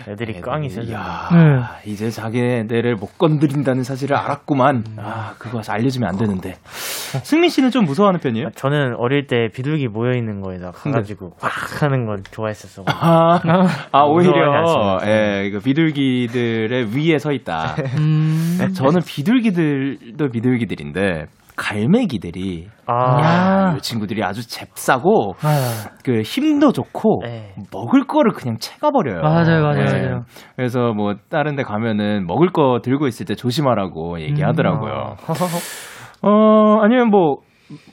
애들이 깡이 세죠. 이야, 네. 이제 자기네를 못 건드린다는 사실을 알았구만. 아, 그거 알려주면 안 되는데. 승민 씨는 좀 무서워하는 편이에요? 저는 어릴 때 비둘기 모여 있는 거에다 가가지고 꽉 하는 건 좋아했었어. 아, 아 오히려 무서워하지 않습니다. 예, 이거 비둘기들의 위에 서 있다. 음. 저는 비둘기들도 비둘기들인데 갈매기들이 아, 야, 이 친구들이 아주 잽싸고 아, 그 힘도 좋고 네. 먹을 거를 그냥 채가 버려요. 맞아요, 맞아요, 네. 맞아요. 그래서 뭐 다른 데 가면은 먹을 거 들고 있을 때 조심하라고 얘기하더라고요. 어, 아니면 뭐,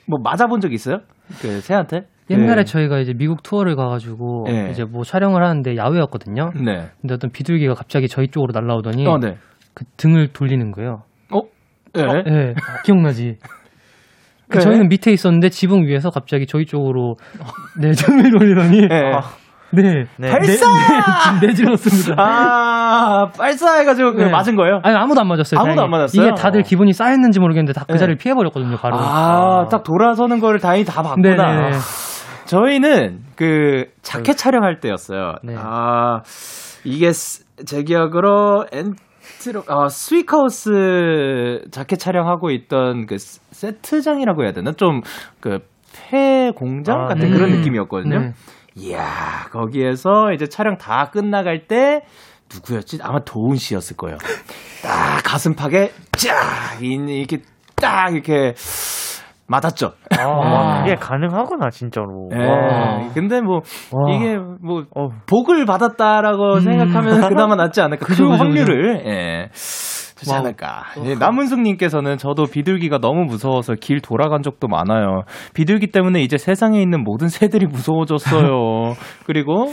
뭐, 맞아 본 적 있어요? 그, 새한테? 옛날에 네. 저희가 이제 미국 투어를 가가지고 네. 이제 뭐 촬영을 하는데 야외였거든요. 네. 근데 어떤 비둘기가 갑자기 저희 쪽으로 날라오더니 어, 네. 그 등을 돌리는 거예요. 어? 네. 네, 기억나지? 그 네. 저희는 밑에 있었는데 지붕 위에서 갑자기 저희 쪽으로 네 등을 돌리더니 네. 네, 네. 발사! 네, 내질렀습니다. 아, 발사해가지고 그 네. 맞은 거예요? 아니 아무도 안 맞았어요. 아무도 다행히. 안 맞았어요? 이게 다들 기분이 쌓였는지 모르겠는데 다그 네. 자리를 피해버렸거든요. 바로. 아, 딱 돌아서는 거를 다행히 다 봤구나. 네네네. 저희는 그 자켓 촬영할 때였어요. 네. 아, 이게 스- 제 기억으로 Entro, 아, Sweet Chaos 자켓 촬영하고 있던 그 스- 세트장이라고 해야 되나? 좀그폐 공장 아, 같은 네. 그런 음. 느낌이었거든요. 네. 이야, 거기에서 이제 촬영 다 끝나갈 때 누구였지? 아마 도운 씨였을 거예요. 딱 가슴팍에 쫙 이- 이렇게 딱 이렇게 맞았죠. 아, 와, 그게 가능하구나 진짜로. 예. 와. 근데 뭐 와. 이게 뭐 어. 복을 받았다라고 음. 생각하면 그나마 낫지 않을까. 그 확률을 예. 좋지 wow. 않을까. 예, 남은숙님께서는 저도 비둘기가 너무 무서워서 길 돌아간 적도 많아요. 비둘기 때문에 이제 세상에 있는 모든 새들이 무서워졌어요. 그리고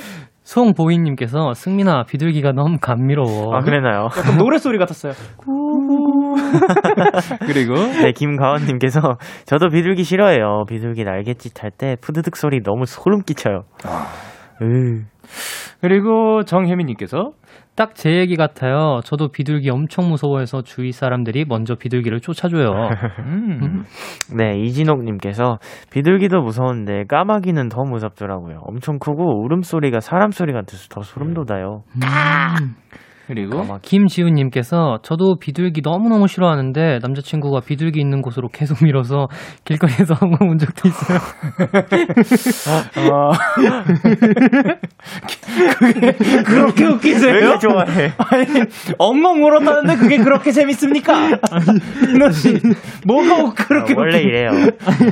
송보희님께서 승민아 비둘기가 너무 감미로워. 아 그랬나요? 약간 노래 소리 같았어요. 그리고 네, 김가원님께서 저도 비둘기 싫어해요. 비둘기 날갯짓 할 때 푸드득 소리 너무 소름 끼쳐요. 으. 그리고 정혜민님께서 딱 제 얘기 같아요. 저도 비둘기 엄청 무서워해서 주위 사람들이 먼저 비둘기를 쫓아줘요. 음. 네, 이진옥님께서 비둘기도 무서운데 까마귀는 더 무섭더라고요. 엄청 크고 울음소리가 사람 소리 같아서 더 소름 돋아요. 그리고 까마귀. 김지훈님께서 저도 비둘기 너무너무 싫어하는데 남자친구가 비둘기 있는 곳으로 계속 밀어서 길거리에서 엉엉 운 적도 있어요. 어, 그게 그렇게 웃기세요? 왜 좋아해? 아니, 엉엉 울었다는데 그게 그렇게 재밌습니까? 민호 씨, 뭐가 그렇게 아, 원래 웃기- 이래요.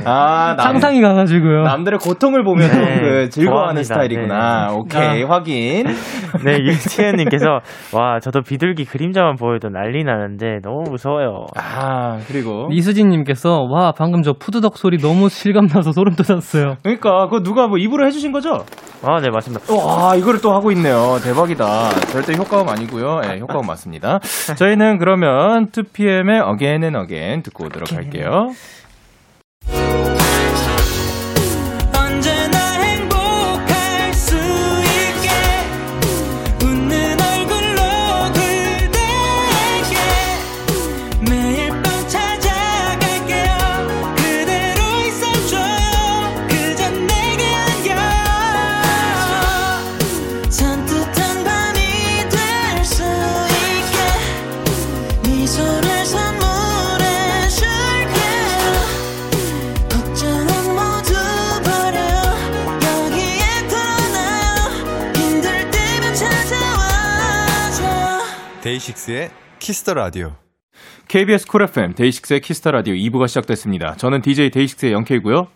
아, 남, 상상이 가가지고요. 남들의 고통을 보면서 네, 그 즐거워하는 좋아합니다. 스타일이구나. 네. 오케이, 확인. 네, 윤치현님께서 와, 저도 비둘기 그림자만 보여도 난리 나는데 너무 무서워요. 아, 그리고. 이수진님께서 와 방금 저 푸드덕 소리 너무 실감나서 소름 돋았어요. 그러니까, 그거 누가 뭐 입으로 해주신 거죠? 아, 네, 맞습니다. 와, 이거를 또 하고 있네요. 대박이다. 절대 효과음 아니고요. 예, 효과음 맞습니다. 저희는 그러면 2PM의 Again and Again 듣고 오도록 할게요. 데이식스의 키스 더 라디오. KBS 쿨 FM 데이식스의 키스 더 라디오 2부가 시작됐습니다. 저는 DJ 데이식스의 영케이고요.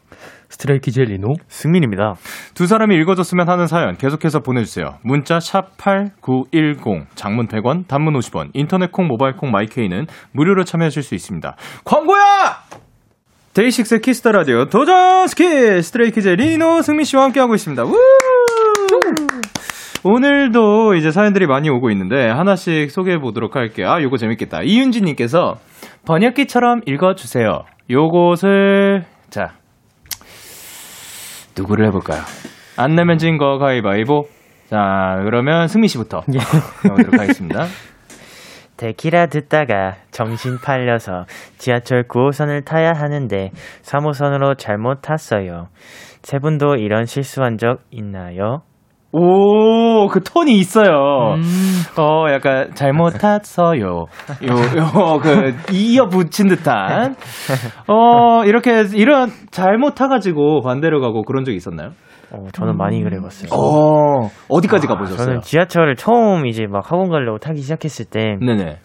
스트레이키즈 리노. 승민입니다. 두 사람이 읽어줬으면 하는 사연 계속해서 보내주세요. 문자 샵 8910, 장문 100원, 단문 50원, 인터넷 콩, 모바일 콩, 마이케이는 무료로 참여하실 수 있습니다. 광고야! 데이식스의 키스 더 라디오 도전 스키 스트레이키즈 리노 승민 씨와 함께하고 있습니다. 우! 오늘도 이제 사연들이 많이 오고 있는데 하나씩 소개해 보도록 할게요. 아, 요거 재밌겠다. 이윤지님께서 번역기처럼 읽어 주세요. 요것을 자 누구를 해 볼까요? 안 내면 진 거 가위바위보. 자 그러면 승민 씨부터 해보도록 하겠습니다. 데키라 듣다가 정신 팔려서 지하철 9호선을 타야 하는데 3호선으로 잘못 탔어요. 세 분도 이런 실수한 적 있나요? 오, 그 톤이 있어요. 음. 어, 약간 잘못 탔어요. 요, 요, 그 이어 붙인 듯한. 어, 이렇게 이런 잘못 타가지고 반대로 가고 그런 적 있었나요? 어, 저는 많이 그래봤어요. 어, 어디까지 가보셨어요? 저는 지하철을 처음 이제 막 학원 가려고 타기 시작했을 때 네네.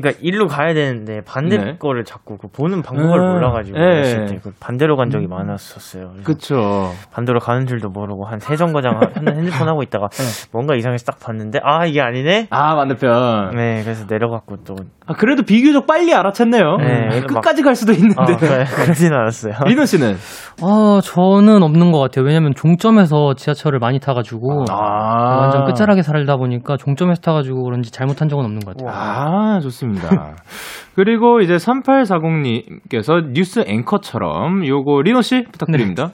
그러니까 일로 가야 되는데 반대 네. 거를 자꾸 그 보는 방법을 음, 몰라가지고 네. 때 그 반대로 간 적이 많았었어요. 그래서 그쵸. 반대로 가는 줄도 모르고 한 세 정거장 한 핸드폰 하고 있다가 네. 뭔가 이상해서 딱 봤는데 아 이게 아니네. 아, 반대편. 네, 그래서 내려갔고 또 아, 그래도 비교적 빨리 알아챘네요. 네, 음, 막- 끝까지 갈 수도 있는데. 아, 그래, 그러진 않았어요. 리노 씨는? 아, 저는 없는 것 같아요. 왜냐면 종점에서 지하철을 많이 타가지고 아. 완전 끝자락에 살다 보니까 종점에서 타가지고 그런지 잘못한 적은 없는 것 같아요. 아, 좋습니다. 그리고 이제 3840님께서 뉴스 앵커처럼 요거 리노 씨 부탁드립니다.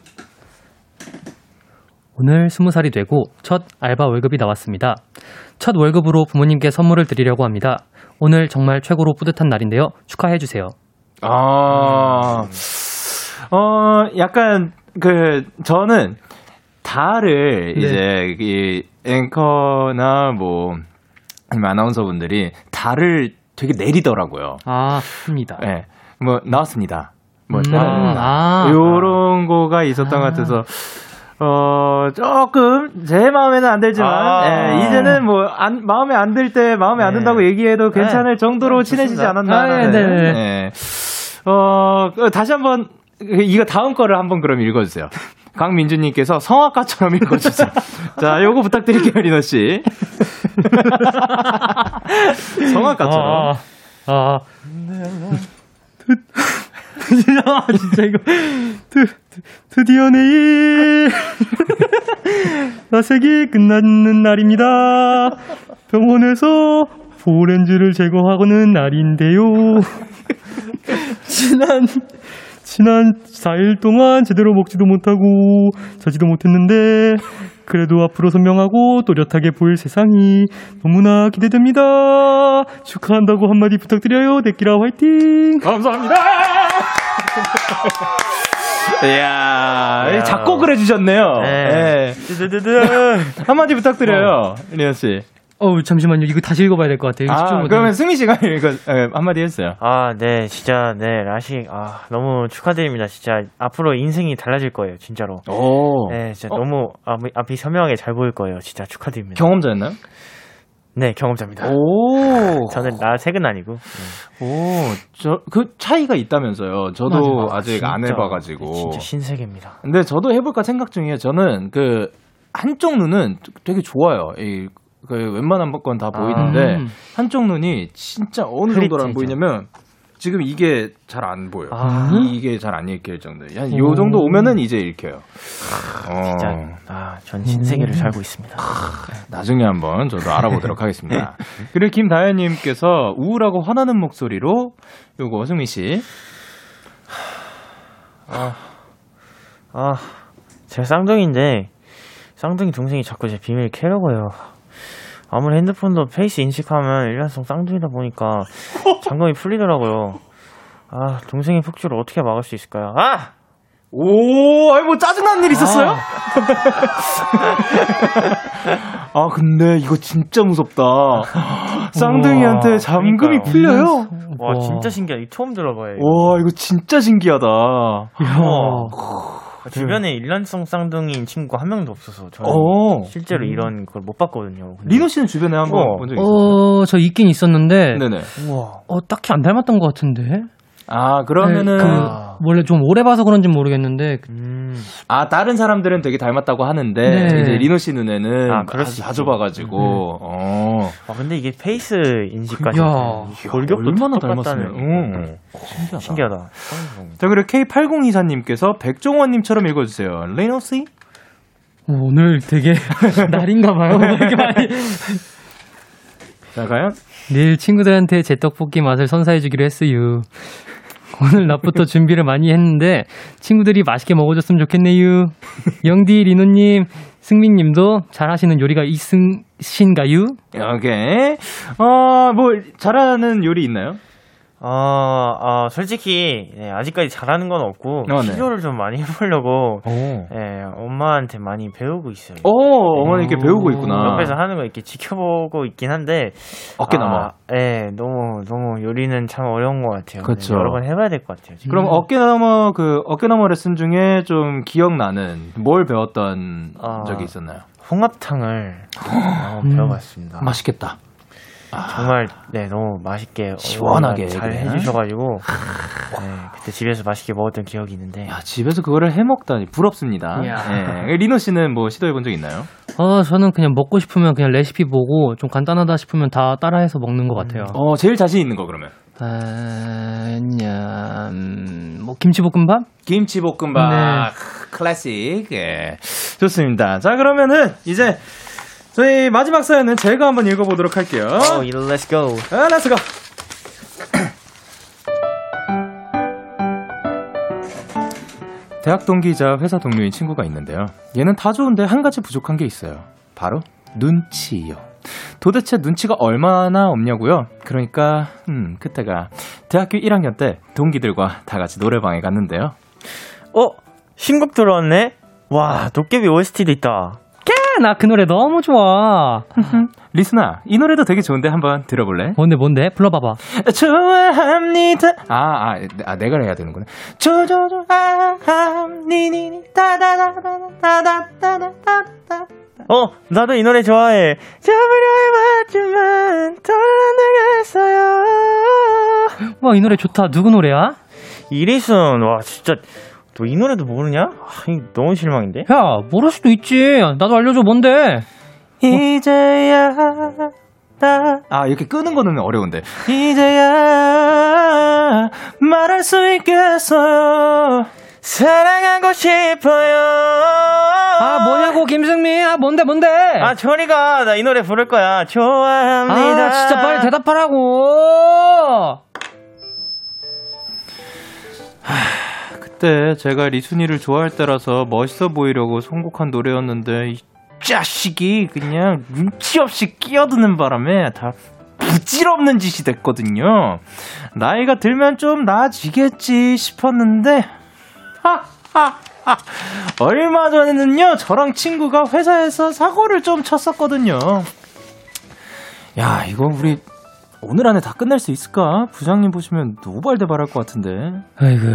오늘 스무 살이 되고 첫 알바 월급이 나왔습니다. 첫 월급으로 부모님께 선물을 드리려고 합니다. 오늘 정말 최고로 뿌듯한 날인데요. 축하해 주세요. 아, 어, 약간, 그, 저는, 달을, 네. 이제, 이, 앵커나 뭐, 아나운서분들이 달을 되게 내리더라고요. 아, 합니다. 예. 뭐, 나왔습니다. 뭐, 음, 아. 요런 거가 있었던 것 같아서, 어, 조금, 제 마음에는 안 들지만, 아. 예, 이제는 뭐, 안, 마음에 안 들 때, 마음에 안 네. 든다고 얘기해도 괜찮을 정도로 네, 친해지지. 않았나. 아, 네, 라는, 네. 예. 어, 그, 다시 한 번, 이거 다음 거를 한번 그럼 읽어주세요. 강민주님께서 성악가처럼 읽어주세요. 자, 요거 부탁드릴게요, 리너 씨. 성악가처럼. 아, 아. 아, 진짜 이거. 드, 드, 드디어 내일. 라섹이 끝나는 날입니다. 병원에서 보렌즈를 제거하고는 날인데요. 지난, 지난 4일 동안 제대로 먹지도 못하고 자지도 못했는데 그래도 앞으로 선명하고 또렷하게 보일 세상이 너무나 기대됩니다. 축하한다고 한마디 부탁드려요. 데끼라 화이팅! 감사합니다. 이야, 이야. 작곡을 해주셨네요. 네. 예. 드드드드. 한마디 부탁드려요, 리너 씨. 어우, 잠시만요. 이거 다시 읽어봐야 될 것 같아요. 아. 그러면 승민 씨가 이거 예, 한마디 했어요. 아, 네, 진짜, 네, 라식, 아, 너무 축하드립니다. 진짜, 앞으로 인생이 달라질 거예요, 진짜로. 오. 네, 진짜 어? 너무 앞이, 앞이 선명하게 잘 보일 거예요. 진짜 축하드립니다. 경험자였나요? 네, 경험자입니다. 오. 저는 라색은 아니고. 네. 오, 저, 그 차이가 있다면서요. 저도 맞아. 아직 안 진짜, 해봐가지고. 진짜 신세계입니다. 근데 저도 해볼까 생각 중이에요. 저는 그, 한쪽 눈은 되게 좋아요. 이, 그, 웬만한 건 다 보이는데, 음. 한쪽 눈이 진짜 어느 정도로 안. 보이냐면, 지금 이게 잘 안 보여요. 아. 이게 잘 안 읽힐 정도. 한요 정도 오면은 이제 읽혀요. 어, 진짜, 아, 전 신세계를 살고 있습니다. 나중에 한번 저도 알아보도록 하겠습니다. 그리고 김다현 님께서 우울하고 화나는 목소리로 요거 승민 씨. 아, 제가 쌍둥이인데, 쌍둥이 동생이 자꾸 제 비밀 캐려고 해요. 아무리 핸드폰도 face 인식하면 일란성 쌍둥이다 보니까 잠금이 풀리더라고요. 아, 동생의 폭주를 어떻게 막을 수 있을까요? 아! 오, 아니 뭐 짜증나는 일 있었어요? 아, 근데 이거 진짜 무섭다. 쌍둥이한테 잠금이 그러니까요. 풀려요? 와, 진짜 신기하다. 처음 들어봐요. 이거. 와, 이거 진짜 신기하다. 우 와. 주변에 일란성 쌍둥이인 친구가 한 명도 없어서 저는 어. 실제로 이런 걸 못 봤거든요. 근데- 리노 씨는 주변에 한번 어. 본적 있어요? 어, 저 있긴 있었는데, 네네. 우와. 어, 딱히 안 닮았던 것 같은데? 아, 그러면은. 네, 그, 원래 좀 오래 봐서 그런지 모르겠는데, 음. 아, 다른 사람들은 되게 닮았다고 하는데, 네. 이제 리노 씨 눈에는 아, 아주, 자주. 봐가지고, 어. 아, 근데 이게 face 인식까지. 야. 골격도 얼마나. 닮았으면. 응. 신기하다. 신기하다. 들어봅니다. 자, 그리고 K8024님께서 백종원님처럼 읽어주세요. 리노 씨? 어, 오늘 되게 날인가 봐요. 왜 이렇게 많이. 자, 과연? 내일 친구들한테 제 떡볶이 맛을 선사해주기로 했어요. 오늘 낮부터 준비를 많이 했는데 친구들이 맛있게 먹어줬으면 좋겠네요. 영디, 리노님, 승민님도 잘하시는 요리가 있으신가요? 오케이. 어, 뭐, 잘하는 요리 있나요? 어, 어, 솔직히, 네, 아직까지 잘하는 건 없고, 어, 네. 시도를 좀 많이 해보려고, 오. 예, 엄마한테 많이 배우고 있어요. 오, 어머니 이렇게 배우고 있구나. 옆에서 하는 거 이렇게 지켜보고 있긴 한데, 어깨 아, 넘어. 예, 너무, 너무 요리는 참 어려운 것 같아요. 그쵸. 네, 여러 번 해봐야 될 것 같아요. 지금. 그럼 어깨 넘어, 그, 어깨 넘어 레슨 중에 좀 기억나는 뭘 배웠던 아. 적이 있었나요? 홍합탕을 한번 배워봤습니다. 맛있겠다. 정말 네 너무 맛있게 시원하게 잘. 해주셔가지고 네, 그때 집에서 맛있게 먹었던 기억이 있는데 야, 집에서 그거를 해 먹다니 부럽습니다. 이야. 예. 리노 씨는 뭐 시도해 본 적 있나요? 어, 저는 그냥 먹고 싶으면 그냥 레시피 보고 좀 간단하다 싶으면 다 따라해서 먹는 것 같아요. 어, 제일 자신 있는 거 그러면. 아, 그냥 음, 뭐 김치볶음밥? 김치볶음밥 네. 크, 클래식. 예. 좋습니다. 자, 그러면은 이제 저희 마지막 사연은 제가 한번 읽어 보도록 할게요. 어, let's go. 아, let's go. 대학 동기이자 회사 동료인 친구가 있는데요. 얘는 다 좋은데 한 가지 부족한 게 있어요. 바로 눈치요. 도대체 눈치가 얼마나 없냐고요? 그러니까 음, 그때가 대학교 1학년 때 동기들과 다 같이 노래방에 갔는데요. 어 신곡 들어왔네. 와 도깨비 OST도 있다. 나 그 노래 너무 좋아. 리스나, 이 노래도 되게 좋은데 한번 들어볼래? 뭔데, 뭔데? 불러봐봐. 좋아합니다. 아, 아, 아 내가 해야 되는구나. 조조조아함니니 따다다다다다다다다. 어 나도 이 노래 좋아해. 잡으려 해봤지만 돌아나갔어요. 와, 이 노래 좋다. 누구 노래야? 이리순 와 진짜 너 이 노래도 모르냐? 아, 너무 실망인데. 야, 모를 수도 있지. 나도 알려줘, 뭔데? 이제야 나. 아, 이렇게 끄는 거는 어려운데. 이제야 말할 수 있겠어요. 사랑하고 싶어요. 아, 뭐냐고, 김승민. 아, 뭔데, 뭔데? 아 저리가 나 이 노래 부를 거야. 좋아합니다. 아, 진짜 빨리 대답하라고. 그 때 제가 리순이를 좋아할 때라서 멋있어 보이려고 선곡한 노래였는데 이 자식이 그냥 눈치 없이 끼어드는 바람에 다 부질없는 짓이 됐거든요. 나이가 들면 좀 나아지겠지 싶었는데 하하하 얼마 전에는요 저랑 친구가 회사에서 사고를 좀 쳤었거든요. 야 이거 우리 오늘 안에 다 끝낼 수 있을까? 부장님 보시면 노발대발할 것 같은데. 아이고,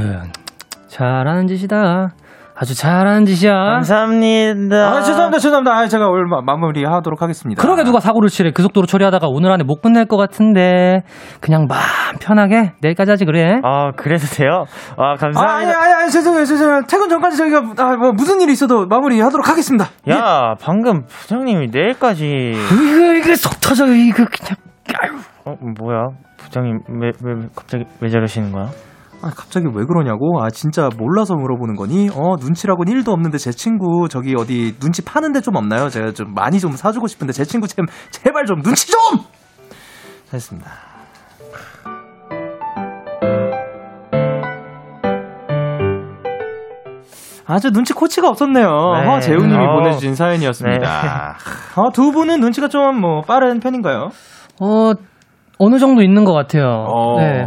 잘하는 짓이다. 아주 잘하는 짓이야. 감사합니다. 아, 죄송합니다, 죄송합니다. 아, 제가 오늘 마- 마무리하도록 하겠습니다. 그러게 누가 사고를 치래. 고속도로 처리하다가 오늘 안에 못 끝낼 것 같은데. 그냥 마음 편하게 내일까지 하지 그래. 아 그래도 돼요? 아 아, 아니, 감사합니다. 아니, 아니, 죄송해요, 죄송해요. 퇴근 전까지 저희가, 아, 뭐, 무슨 일이 있어도 마무리하도록 하겠습니다. 야 방금 부장님이 내일까지 이거, 이거 속 터져. 이거 그냥. 아유. 어 뭐야 부장님 왜 왜 갑자기 왜 저러시는 거야? 아, 갑자기 왜 그러냐고? 아, 진짜 몰라서 물어보는 거니? 어, 눈치라고는 1도 없는데 제 친구 저기 어디 눈치 파는데 좀 없나요? 제가 좀 많이 좀 사주고 싶은데 제 친구 좀, 제발 좀 눈치 좀! 했습니다. 아주 눈치 코치가 없었네요. 네. 어, 재우님이 어. 보내주신 사연이었습니다. 어, 두 분은 눈치가 좀 뭐 빠른 편인가요? 어, 어느 정도 있는 것 같아요. 어, 네.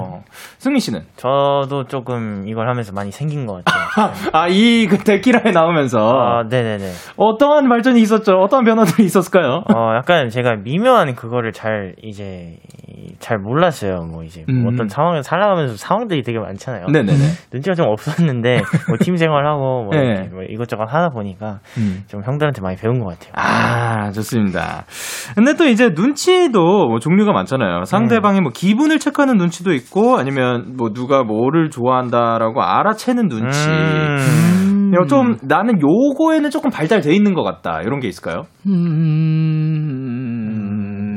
승민 씨는? 저도 조금 이걸 하면서 많이 생긴 것 같아요. 아, 이 그 데키라에 나오면서 아 네네네. 어떠한 발전이 있었죠? 어떠한 변화들이 있었을까요? 어 약간 제가 미묘한 그거를 잘 이제 잘 몰랐어요. 뭐 이제 뭐 음. 어떤 상황을 살아가면서 상황들이 되게 많잖아요. 네네네. 눈치가 좀 없었는데 뭐 팀 생활하고 뭐, 네. 뭐 이것저것 하다 보니까 음. 좀 형들한테 많이 배운 것 같아요. 아, 좋습니다. 근데 또 이제 눈치도 뭐 종류가 많잖아요. 상대방의 뭐 기분을 체크하는 눈치도 있고 아니면 뭐 누가 뭐를 좋아한다라고 알아채는 눈치. 음. 이거 좀 나는 요거에는 조금 발달돼 있는 것 같다. 이런 게 있을까요? 음,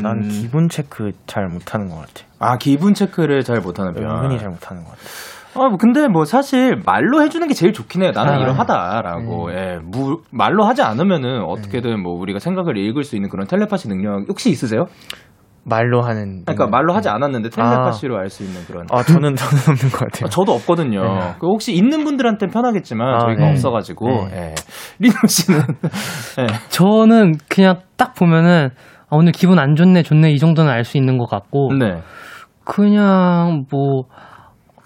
난 기분 체크 잘 못하는 것 같아. 아, 기분 체크를 잘 못하는 편. 은근히 잘 못하는 것 같아. 아, 뭐 근데 뭐 사실 말로 해주는 게 제일 좋긴 해요. 나는 아, 이러하다라고. 예, 무, 말로 하지 않으면은 어떻게든 뭐 우리가 생각을 읽을 수 있는 그런 텔레파시 능력 혹시 있으세요? 말로 하는. 그러니까 능력. 말로 하지 않았는데 텔레파시로 알수 있는 그런. 아 저는 저는 없는 것 같아요. 아, 저도 없거든요. 네. 그 혹시 있는 분들한테는 편하겠지만 아, 저희가 네. 없어가지고. 네. 예. 리노 씨는 예. 저는 그냥 딱 보면은 아, 오늘 기분 안 좋네, 좋네 이 정도는 알 수 있는 것 같고 네. 그냥 뭐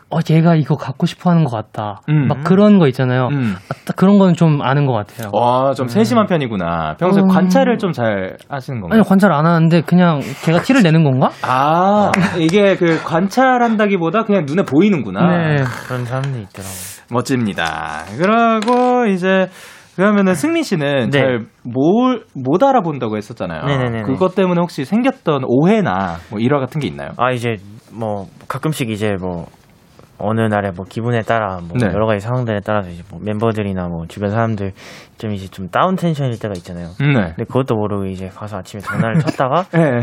어, 얘가 이거 갖고 싶어 하는 것 같다. 음. 막 그런 거 있잖아요. 음. 아, 딱 그런 건 좀 아는 것 같아요. 와, 좀 세심한 편이구나. 평소에 음. 관찰을 좀 잘 하시는 건가요? 아니, 관찰 안 하는데 그냥 걔가 티를 내는 건가? 아, 이게 그 관찰한다기보다 그냥 눈에 보이는구나. 네. 그런 사람들이 있더라고. 멋집니다. 그러고 이제 그러면은 승민 씨는 네. 잘뭘 못 알아본다고 했었잖아요. 네네네네. 그것 때문에 혹시 생겼던 오해나 뭐 일화 같은 게 있나요? 아 이제 뭐 가끔씩 이제 뭐 어느 날에 뭐 기분에 따라 뭐 네. 여러 가지 상황들에 따라서 이제 뭐 멤버들이나 뭐 주변 사람들 좀 이제 좀 다운 텐션일 때가 있잖아요. 네. 근데 그것도 모르고 이제 가서 아침에 전화를 쳤다가 네.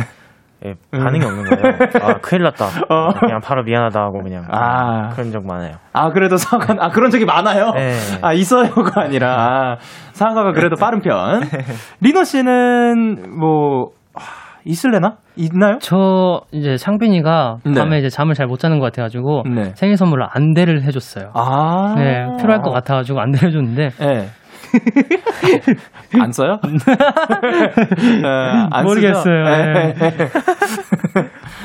예, 반응이 없는 거예요. 아 큰일 났다. 어. 그냥 바로 미안하다 하고 그냥 아. 그런 적 많아요. 아 그래도 사과 아 그런 적이 많아요. 네. 아 있어요가 아니라 아, 사과가 그래도 빠른 편. 리노 씨는 뭐 아, 있을래나? 있나요? 저 이제 창빈이가 네. 밤에 이제 잠을 잘 못 자는 것 같아가지고 네. 생일 선물로 안대를 해줬어요. 아. 네, 필요할 것 같아가지고 안대를 해줬는데 네. 안 써요? 어, 안 모르겠어요. 쓰죠? 네.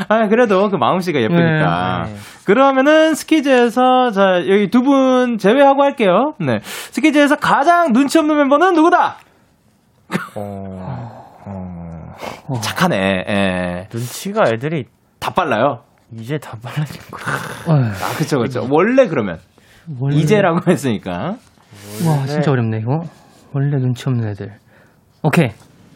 아, 그래도 그 마음 씨가 예쁘니까. 네. 그러면은 스키즈에서, 자, 여기 두 분 제외하고 할게요. 네. 스키즈에서 가장 눈치 없는 멤버는 누구다? 어, 어, 착하네, 예. 눈치가 애들이 다 빨라요. 이제 다 빨라진 거. 어휴, 아, 그쵸, 그쵸. 원래 그러면. 원래- 이제라고 했으니까. 와 진짜 어렵네 이거. 원래 눈치 없는 애들. 오케이.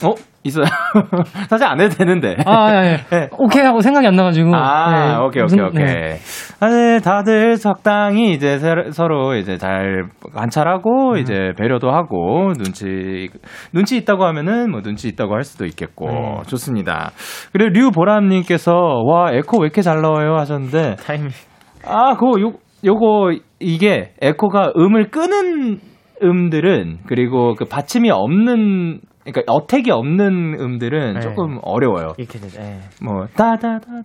어? 있어요. 사실 안 해도 되는데. 아, 예, 예. 네. 오케이 하고 생각이 안 나가지고. 아, 네, 오케이, 오케이, 무슨- 오케이. 네. 아니, 다들 적당히 이제 세- 서로 이제 잘 관찰하고, 이제 배려도 하고, 눈치, 눈치 있다고 하면은 뭐 눈치 있다고 할 수도 있겠고, 음. 좋습니다. 그리고 류보람님께서, 와, 에코 왜 이렇게 잘 나와요? 하셨는데, 타이밍. 아, 그거, 요, 요거, 이게, 에코가 음을 끄는 음들은, 그리고 그 받침이 없는, 그러니까 어택이 없는 음들은 네. 조금 어려워요. 이렇게 되죠. 예. 뭐, 따다다,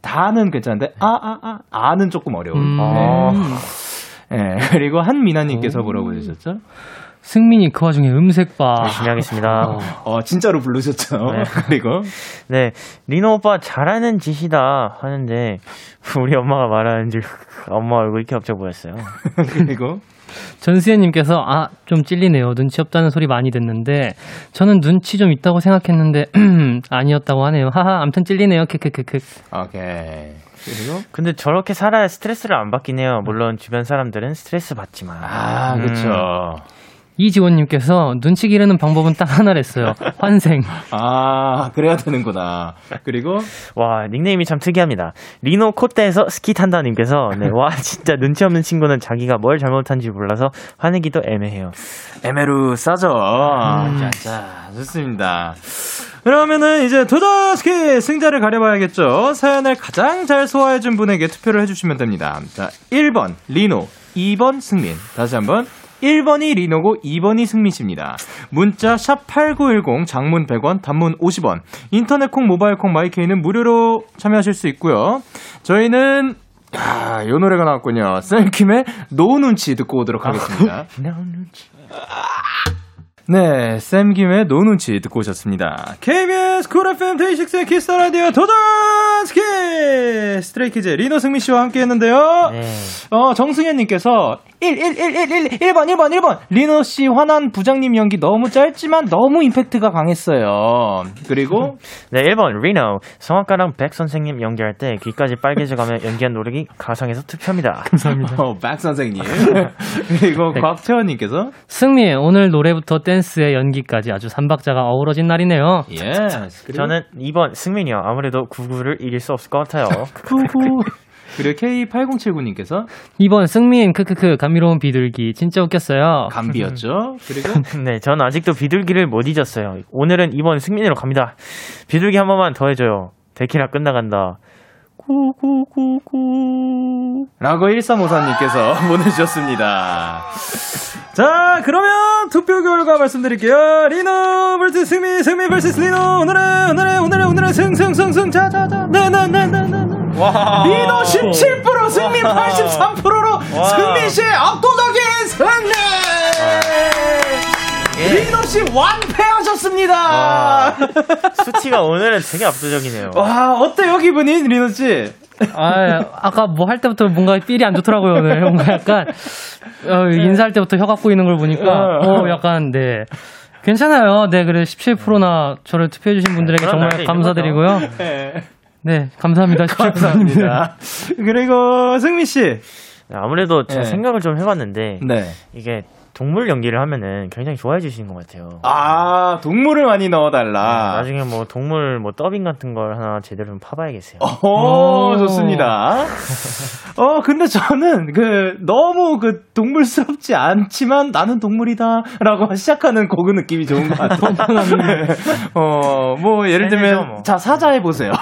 다는 괜찮은데, 아, 아, 아, 아는 조금 어려워요. 음, 아. 네. 그리고 한미나님께서 뭐라고 해주셨죠? 승민이 그 와중에 음색 봐. 열심히 하겠습니다. 어, 진짜로 부르셨죠? 네. 그리고, 네, 리노 오빠 잘하는 짓이다 하는데 우리 엄마가 말하는 줄 엄마 얼굴이 이렇게 없어 보였어요. 그리고, 전수현님께서 아 좀 찔리네요. 눈치 없다는 소리 많이 듣는데 저는 눈치 좀 있다고 생각했는데 아니었다고 하네요. 하하. 암튼 찔리네요. 크크크크. 오케이. 그리고, 근데 저렇게 살아야 스트레스를 안 받긴 해요. 물론 주변 사람들은 스트레스 받지만. 아, 음. 그쵸. 이지원님께서 눈치 기르는 방법은 딱 하나랬어요. 환생. 아, 그래야 되는구나. 그리고, 와 닉네임이 참 특이합니다. 리노 콧대에서 스키 탄다님께서 네, 와 진짜 눈치 없는 친구는 자기가 뭘 잘못한지 몰라서 화내기도 애매해요. 에메루 싸죠. 자, 자, 좋습니다. 그러면은 이제 도전스키 승자를 가려봐야겠죠. 사연을 가장 잘 소화해준 분에게 투표를 해주시면 됩니다. 자, 1번 리노, 2번 승민. 다시 한번 1번이 리노고 2번이 승민 씨입니다. 문자 샵 8910 장문 100원, 단문 50원. 인터넷 콩, 모바일 콩, 마이케이는 무료로 참여하실 수 있고요. 저희는 야, 요 노래가 나왔군요. 쌤킴의 No 눈치 듣고 오도록 하겠습니다. 네, 쌤 김의 No 눈치 듣고 오셨습니다. KBS 쿨 FM 데이식스의 키스 라디오 도전 스키 스트레이키즈 리노 승민 씨와 함께 했는데요. 네. 어, 정승현 님께서 1, 1, 1, 1, 1, 1번, 1번, 1번. 리노 씨 화난 부장님 연기 너무 짧지만 너무 임팩트가 강했어요. 그리고, 네, 1번 리노 성악가랑 백 선생님 연기할 때 귀까지 빨개져가며 연기한 노력이 가상에서 투표합니다. 어, 백 선생님. 그리고 곽채원님께서, 승민 오늘 노래부터 댄스에 연기까지 아주 삼박자가 어우러진 날이네요. 예. 저는 2번 승민이요. 아무래도 구구를 이길 수 없을 것 같아요. 후후. 그리고 K8079님께서, 2번 승민 크크크 감미로운 비둘기 진짜 웃겼어요. 감비였죠. 그리고, 네, 전 아직도 비둘기를 못 잊었어요. 오늘은 2번 승민이로 갑니다. 비둘기 한 번만 더 해줘요. 데키라 끝나간다. 구구구구. 라고 1354님께서 보내주셨습니다. 자, 그러면 투표 결과 말씀드릴게요. 리노 vs 승민, 승민 vs 리노. 오늘의, 오늘의, 오늘의, 오늘의 승, 승, 승, 승. 자, 자, 자. 네, 네, 네, 네, 네. 네. 와. 리노 17%, 승민 83%로 와. 승민 씨의 압도적인 승리! 예. 리노 씨 완패하셨습니다! 와. 수치가 오늘은 되게 압도적이네요. 와, 어때요, 기분이, 리노 씨? 아, 아까 뭐 할 때부터 뭔가 삘이 안 좋더라고요, 오늘. 뭔가 약간, 어, 인사할 때부터 혀가 꼬이는 걸 보니까, 어, 약간, 네. 괜찮아요. 네, 그래, 17%나 저를 투표해주신 분들에게 정말 있는 감사드리고요. 네. 네, 감사합니다. 17%. 감사합니다. 그리고 승미 씨. 네, 아무래도 제가 네. 생각을 좀 해봤는데 네. 이게 동물 연기를 하면은 굉장히 좋아해 주시는 것 같아요. 아, 동물을 많이 넣어달라. 나중에 뭐 동물 뭐 더빙 같은 걸 하나 제대로 좀 파봐야겠어요. 오, 오. 좋습니다. 어, 근데 저는 그 너무 그 동물스럽지 않지만 나는 동물이다라고 시작하는 곡은 느낌이 좋은 것 같아요. 어, 뭐 예를 들면 뭐. 자 사자 해보세요.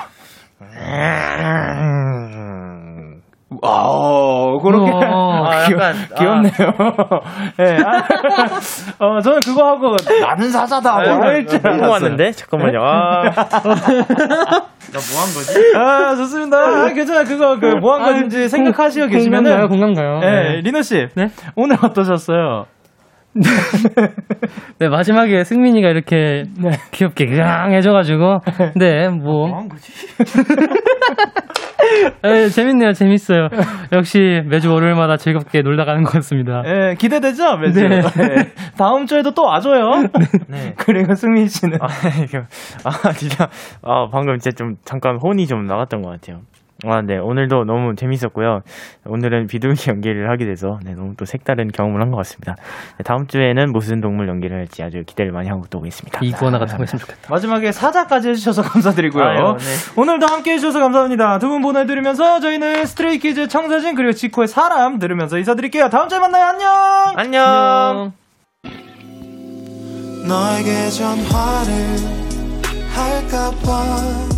아, 그렇게 우와. 아, 아, 귀, 약간, 귀엽네요. 예. 아, 어, 저는 그거 하고 나는 사자다 뭐 할줄 보고 알았어요. 왔는데 잠깐만요. 아, 나뭐 한 거지? 아, 좋습니다. 아, 괜찮아. 그거, 그, 뭐한 건지 생각하시고 공- 계시면은. 공감 가요, 공감 가요. 예, 네. 리노 씨. 네? 오늘 어떠셨어요? 네, 마지막에 승민이가 이렇게 귀엽게 그냥 해줘가지고. 네, 뭐. 뭐한 거지? 예, 재밌네요, 재밌어요. 역시 매주 월요일마다 즐겁게 놀다 가는 것 같습니다. 예, 기대되죠? 매주. 네. 예. 다음 주에도 또 와줘요. 네. 그리고 승민 씨는. 아, 이거, 아, 진짜, 아, 방금 진짜 좀, 잠깐 혼이 좀 나갔던 것 같아요. 아, 네. 오늘도 너무 재밌었고요. 오늘은 비둘기 연기를 하게 돼서, 네, 너무 또 색다른 경험을 한 것 같습니다. 네, 다음 주에는 무슨 동물 연기를 할지 아주 기대를 많이 하고 또 오겠습니다. 이구하나가 통했으면 좋겠다. 마지막에 사자까지 해주셔서 감사드리고요. 아유, 네. 오늘도 함께 해주셔서 감사합니다. 두 분 보내드리면서 저희는 스트레이키즈 청사진 그리고 지코의 사람 들으면서 인사드릴게요. 다음 주에 만나요. 안녕! 안녕! 너에게 전화를 할까봐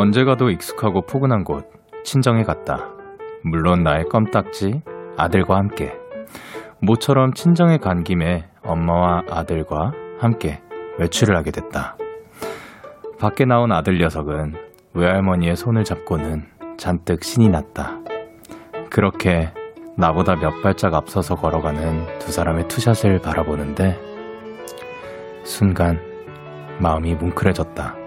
언제 가도 익숙하고 포근한 곳 친정에 갔다. 물론 나의 껌딱지 아들과 함께 모처럼 친정에 간 김에 엄마와 아들과 함께 외출을 하게 됐다. 밖에 나온 아들 녀석은 외할머니의 손을 잡고는 잔뜩 신이 났다. 그렇게 나보다 몇 발짝 앞서서 걸어가는 두 사람의 투샷을 바라보는데 순간 마음이 뭉클해졌다.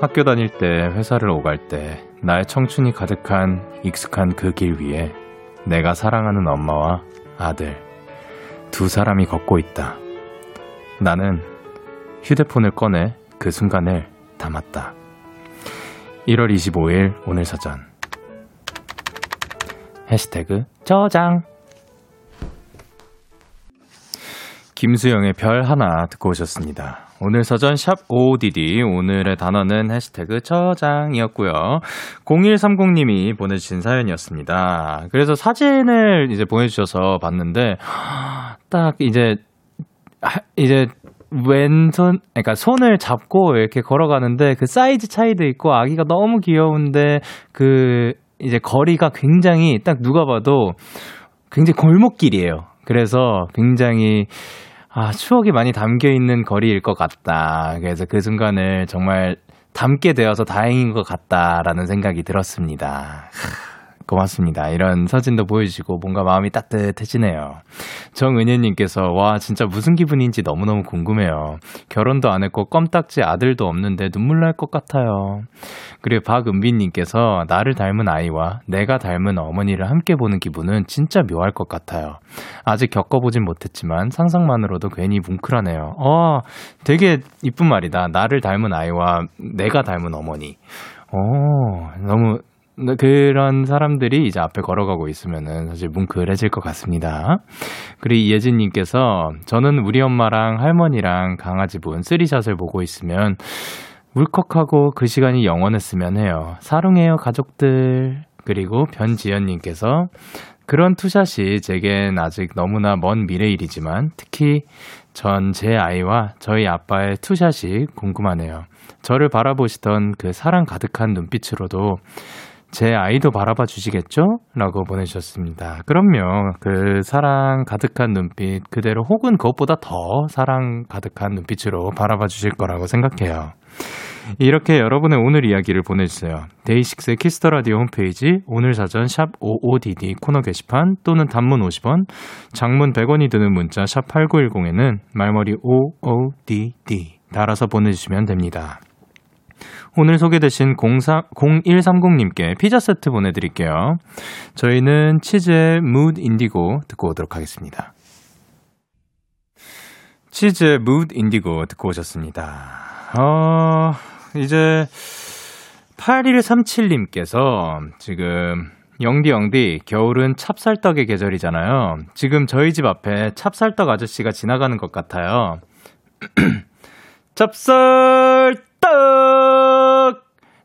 학교 다닐 때, 회사를 오갈 때, 나의 청춘이 가득한 익숙한 그 길 위에 내가 사랑하는 엄마와 아들, 두 사람이 걷고 있다. 나는 휴대폰을 꺼내 그 순간을 담았다. 1월 25일 오늘 사전 해시태그 저장 김수영의 별 하나 듣고 오셨습니다. 오늘 사전 샵 OODD 오늘의 단어는 해시태그 저장이었고요. 0130님이 보내주신 사연이었습니다. 그래서 사진을 이제 보내주셔서 봤는데 딱 이제 하- 이제 왼손, 그러니까 손을 잡고 이렇게 걸어가는데 그 사이즈 차이도 있고 아기가 너무 귀여운데 그 이제 거리가 굉장히 딱 누가 봐도 굉장히 골목길이에요. 그래서 굉장히 아, 추억이 많이 담겨 있는 거리일 것 같다. 그래서 그 순간을 정말 담게 되어서 다행인 것 같다라는 생각이 들었습니다. 고맙습니다. 이런 사진도 보여주시고 뭔가 마음이 따뜻해지네요. 정은혜님께서 와 진짜 무슨 기분인지 너무너무 궁금해요. 결혼도 안 했고 껌딱지 아들도 없는데 눈물 날 것 같아요. 그리고 박은빈님께서 나를 닮은 아이와 내가 닮은 어머니를 함께 보는 기분은 진짜 묘할 것 같아요. 아직 겪어보진 못했지만 상상만으로도 괜히 뭉클하네요. 어, 되게 이쁜 말이다. 나를 닮은 아이와 내가 닮은 어머니. 어, 너무 네, 그런 사람들이 이제 앞에 걸어가고 있으면은 사실 뭉클해질 것 같습니다. 그리고 이예진님께서 저는 우리 엄마랑 할머니랑 강아지분 쓰리샷을 보고 있으면 울컥하고 그 시간이 영원했으면 해요. 사랑해요 가족들. 그리고 변지연님께서 그런 투샷이 제겐 아직 너무나 먼 미래일이지만 특히 전 제 아이와 저희 아빠의 two shot이 궁금하네요. 저를 바라보시던 그 사랑 가득한 눈빛으로도 제 아이도 바라봐 주시겠죠? 라고 보내주셨습니다. 그럼요. 그 사랑 가득한 눈빛 그대로 혹은 그것보다 더 사랑 가득한 눈빛으로 바라봐 주실 거라고 생각해요. 이렇게 여러분의 오늘 이야기를 보내주세요. 데이식스의 키스 더 라디오 홈페이지 오늘 사전 샵 OODD 코너 게시판 또는 단문 50원, 장문 100원이 드는 문자 샵 8910에는 말머리 OODD 달아서 보내주시면 됩니다. 오늘 소개되신 04, 0130님께 피자 세트 보내드릴게요. 저희는 치즈의 Mood Indigo 듣고 오도록 하겠습니다. 치즈의 Mood Indigo 듣고 오셨습니다. 어, 이제 8137님께서 지금 영디 영디 겨울은 찹쌀떡의 계절이잖아요. 지금 저희 집 앞에 찹쌀떡 아저씨가 지나가는 것 같아요. 찹쌀떡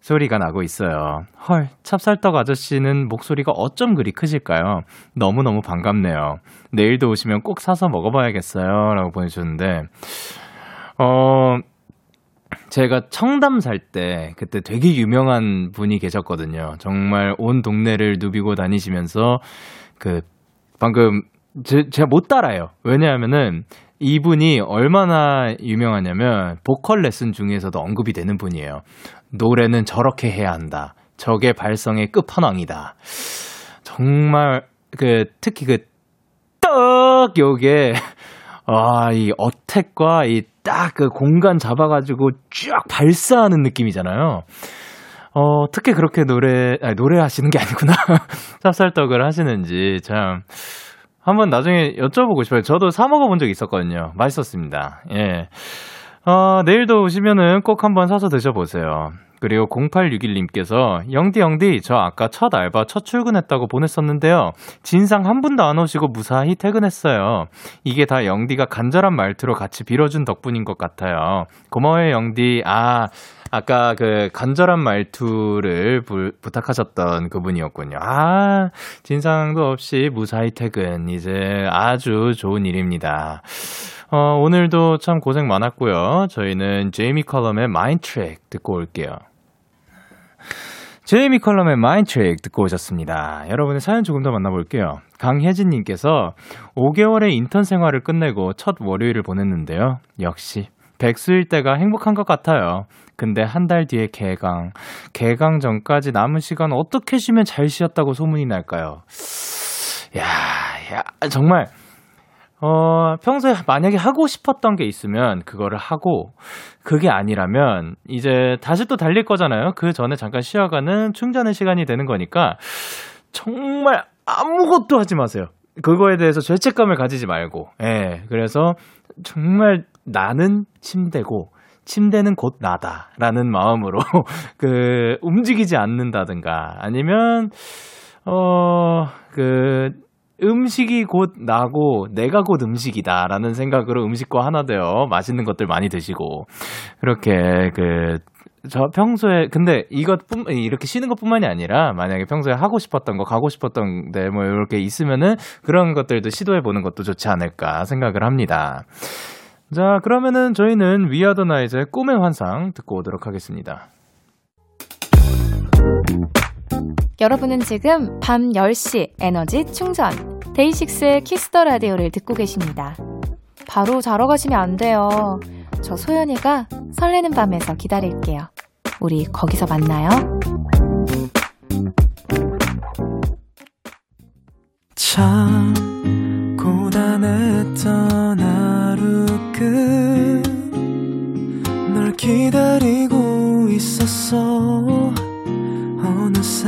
소리가 나고 있어요. 헐, 찹쌀떡 아저씨는 목소리가 어쩜 그리 크실까요? 너무너무 반갑네요. 내일도 오시면 꼭 사서 먹어봐야겠어요. 라고 보내주셨는데, 어, 제가 청담 살 때 그때 되게 유명한 분이 계셨거든요. 정말 온 동네를 누비고 다니시면서 그 방금 제, 제가 못 따라요. 왜냐하면은 이분이 얼마나 유명하냐면 보컬 레슨 중에서도 언급이 되는 분이에요. 노래는 저렇게 해야 한다. 저게 발성의 끝판왕이다. 정말 그 특히 그떡 요게 아, 이 어택과 이 딱 그 공간 잡아가지고 쫙 발사하는 느낌이잖아요. 어, 어떻게 그렇게 노래, 아니, 노래하시는 게 아니구나. 찹쌀떡을 하시는지 참. 한번 나중에 여쭤보고 싶어요. 저도 사 먹어본 적 있었거든요. 맛있었습니다. 예. 어, 내일도 오시면은 꼭 한번 사서 드셔보세요. 그리고 0861님께서 영디 영디 저 아까 첫 알바 첫 출근했다고 보냈었는데요. 진상 한 분도 안 오시고 무사히 퇴근했어요. 이게 다 영디가 간절한 말투로 같이 빌어준 덕분인 것 같아요. 고마워요 영디. 아 아까 그 간절한 말투를 부, 부탁하셨던 그분이었군요. 아, 진상도 없이 무사히 퇴근. 이제 아주 좋은 일입니다. 어, 오늘도 참 고생 많았고요. 저희는 제이미 컬럼의 Mind Trick 듣고 올게요. 제이미 컬럼의 Mind Trick 듣고 오셨습니다. 여러분의 사연 조금 더 만나볼게요. 강혜진님께서 5개월의 인턴 생활을 끝내고 첫 월요일을 보냈는데요. 역시 백수일 때가 행복한 것 같아요. 근데 한 달 뒤에 개강. 개강 전까지 남은 시간 어떻게 쉬면 잘 쉬었다고 소문이 날까요? 야, 야, 정말 어, 평소에 만약에 하고 싶었던 게 있으면 그거를 하고 그게 아니라면 이제 다시 또 달릴 거잖아요. 그 전에 잠깐 쉬어가는 충전의 시간이 되는 거니까 정말 아무것도 하지 마세요. 그거에 대해서 죄책감을 가지지 말고. 예. 그래서 정말 나는 침대고 침대는 곧 나다라는 마음으로 그 움직이지 않는다든가 아니면 어 그 음식이 곧 나고 내가 곧 음식이다라는 생각으로 음식과 하나 되어 맛있는 것들 많이 드시고 그렇게 그 저 평소에 근데 이것뿐 이렇게 쉬는 것뿐만이 아니라 만약에 평소에 하고 싶었던 거 가고 싶었던 데뭐 이렇게 있으면은 그런 것들도 시도해 보는 것도 좋지 않을까 생각을 합니다. 자 그러면은 저희는 위아더 나이즈의 꿈의 환상 듣고 오도록 하겠습니다. 여러분은 지금 밤 10시 에너지 충전 DAY6의 Kiss the Radio를 듣고 계십니다. 바로 자러 가시면 안 돼요. 저 소연이가 설레는 밤에서 기다릴게요. 우리 거기서 만나요. 참 고단했던 하루 끝널 기다리고 있었어 어느새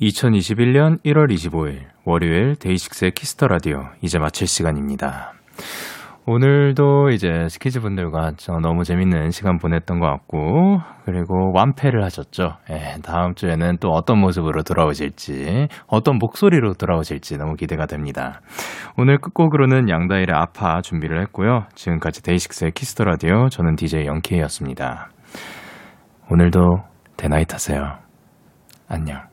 2021년 1월 25일 월요일 DAY6의 Kiss the Radio 이제 마칠 시간입니다. 오늘도 이제 스키즈 분들과 저 너무 재밌는 시간 보냈던 것 같고, 그리고 완패를 하셨죠. 예, 다음 주에는 또 어떤 모습으로 돌아오실지, 어떤 목소리로 돌아오실지 너무 기대가 됩니다. 오늘 끝곡으로는 양다일의 아파 준비를 했고요. 지금까지 DAY6의 Kiss the Radio, 저는 DJ Young K였습니다. 오늘도 대나잇 하세요. 안녕.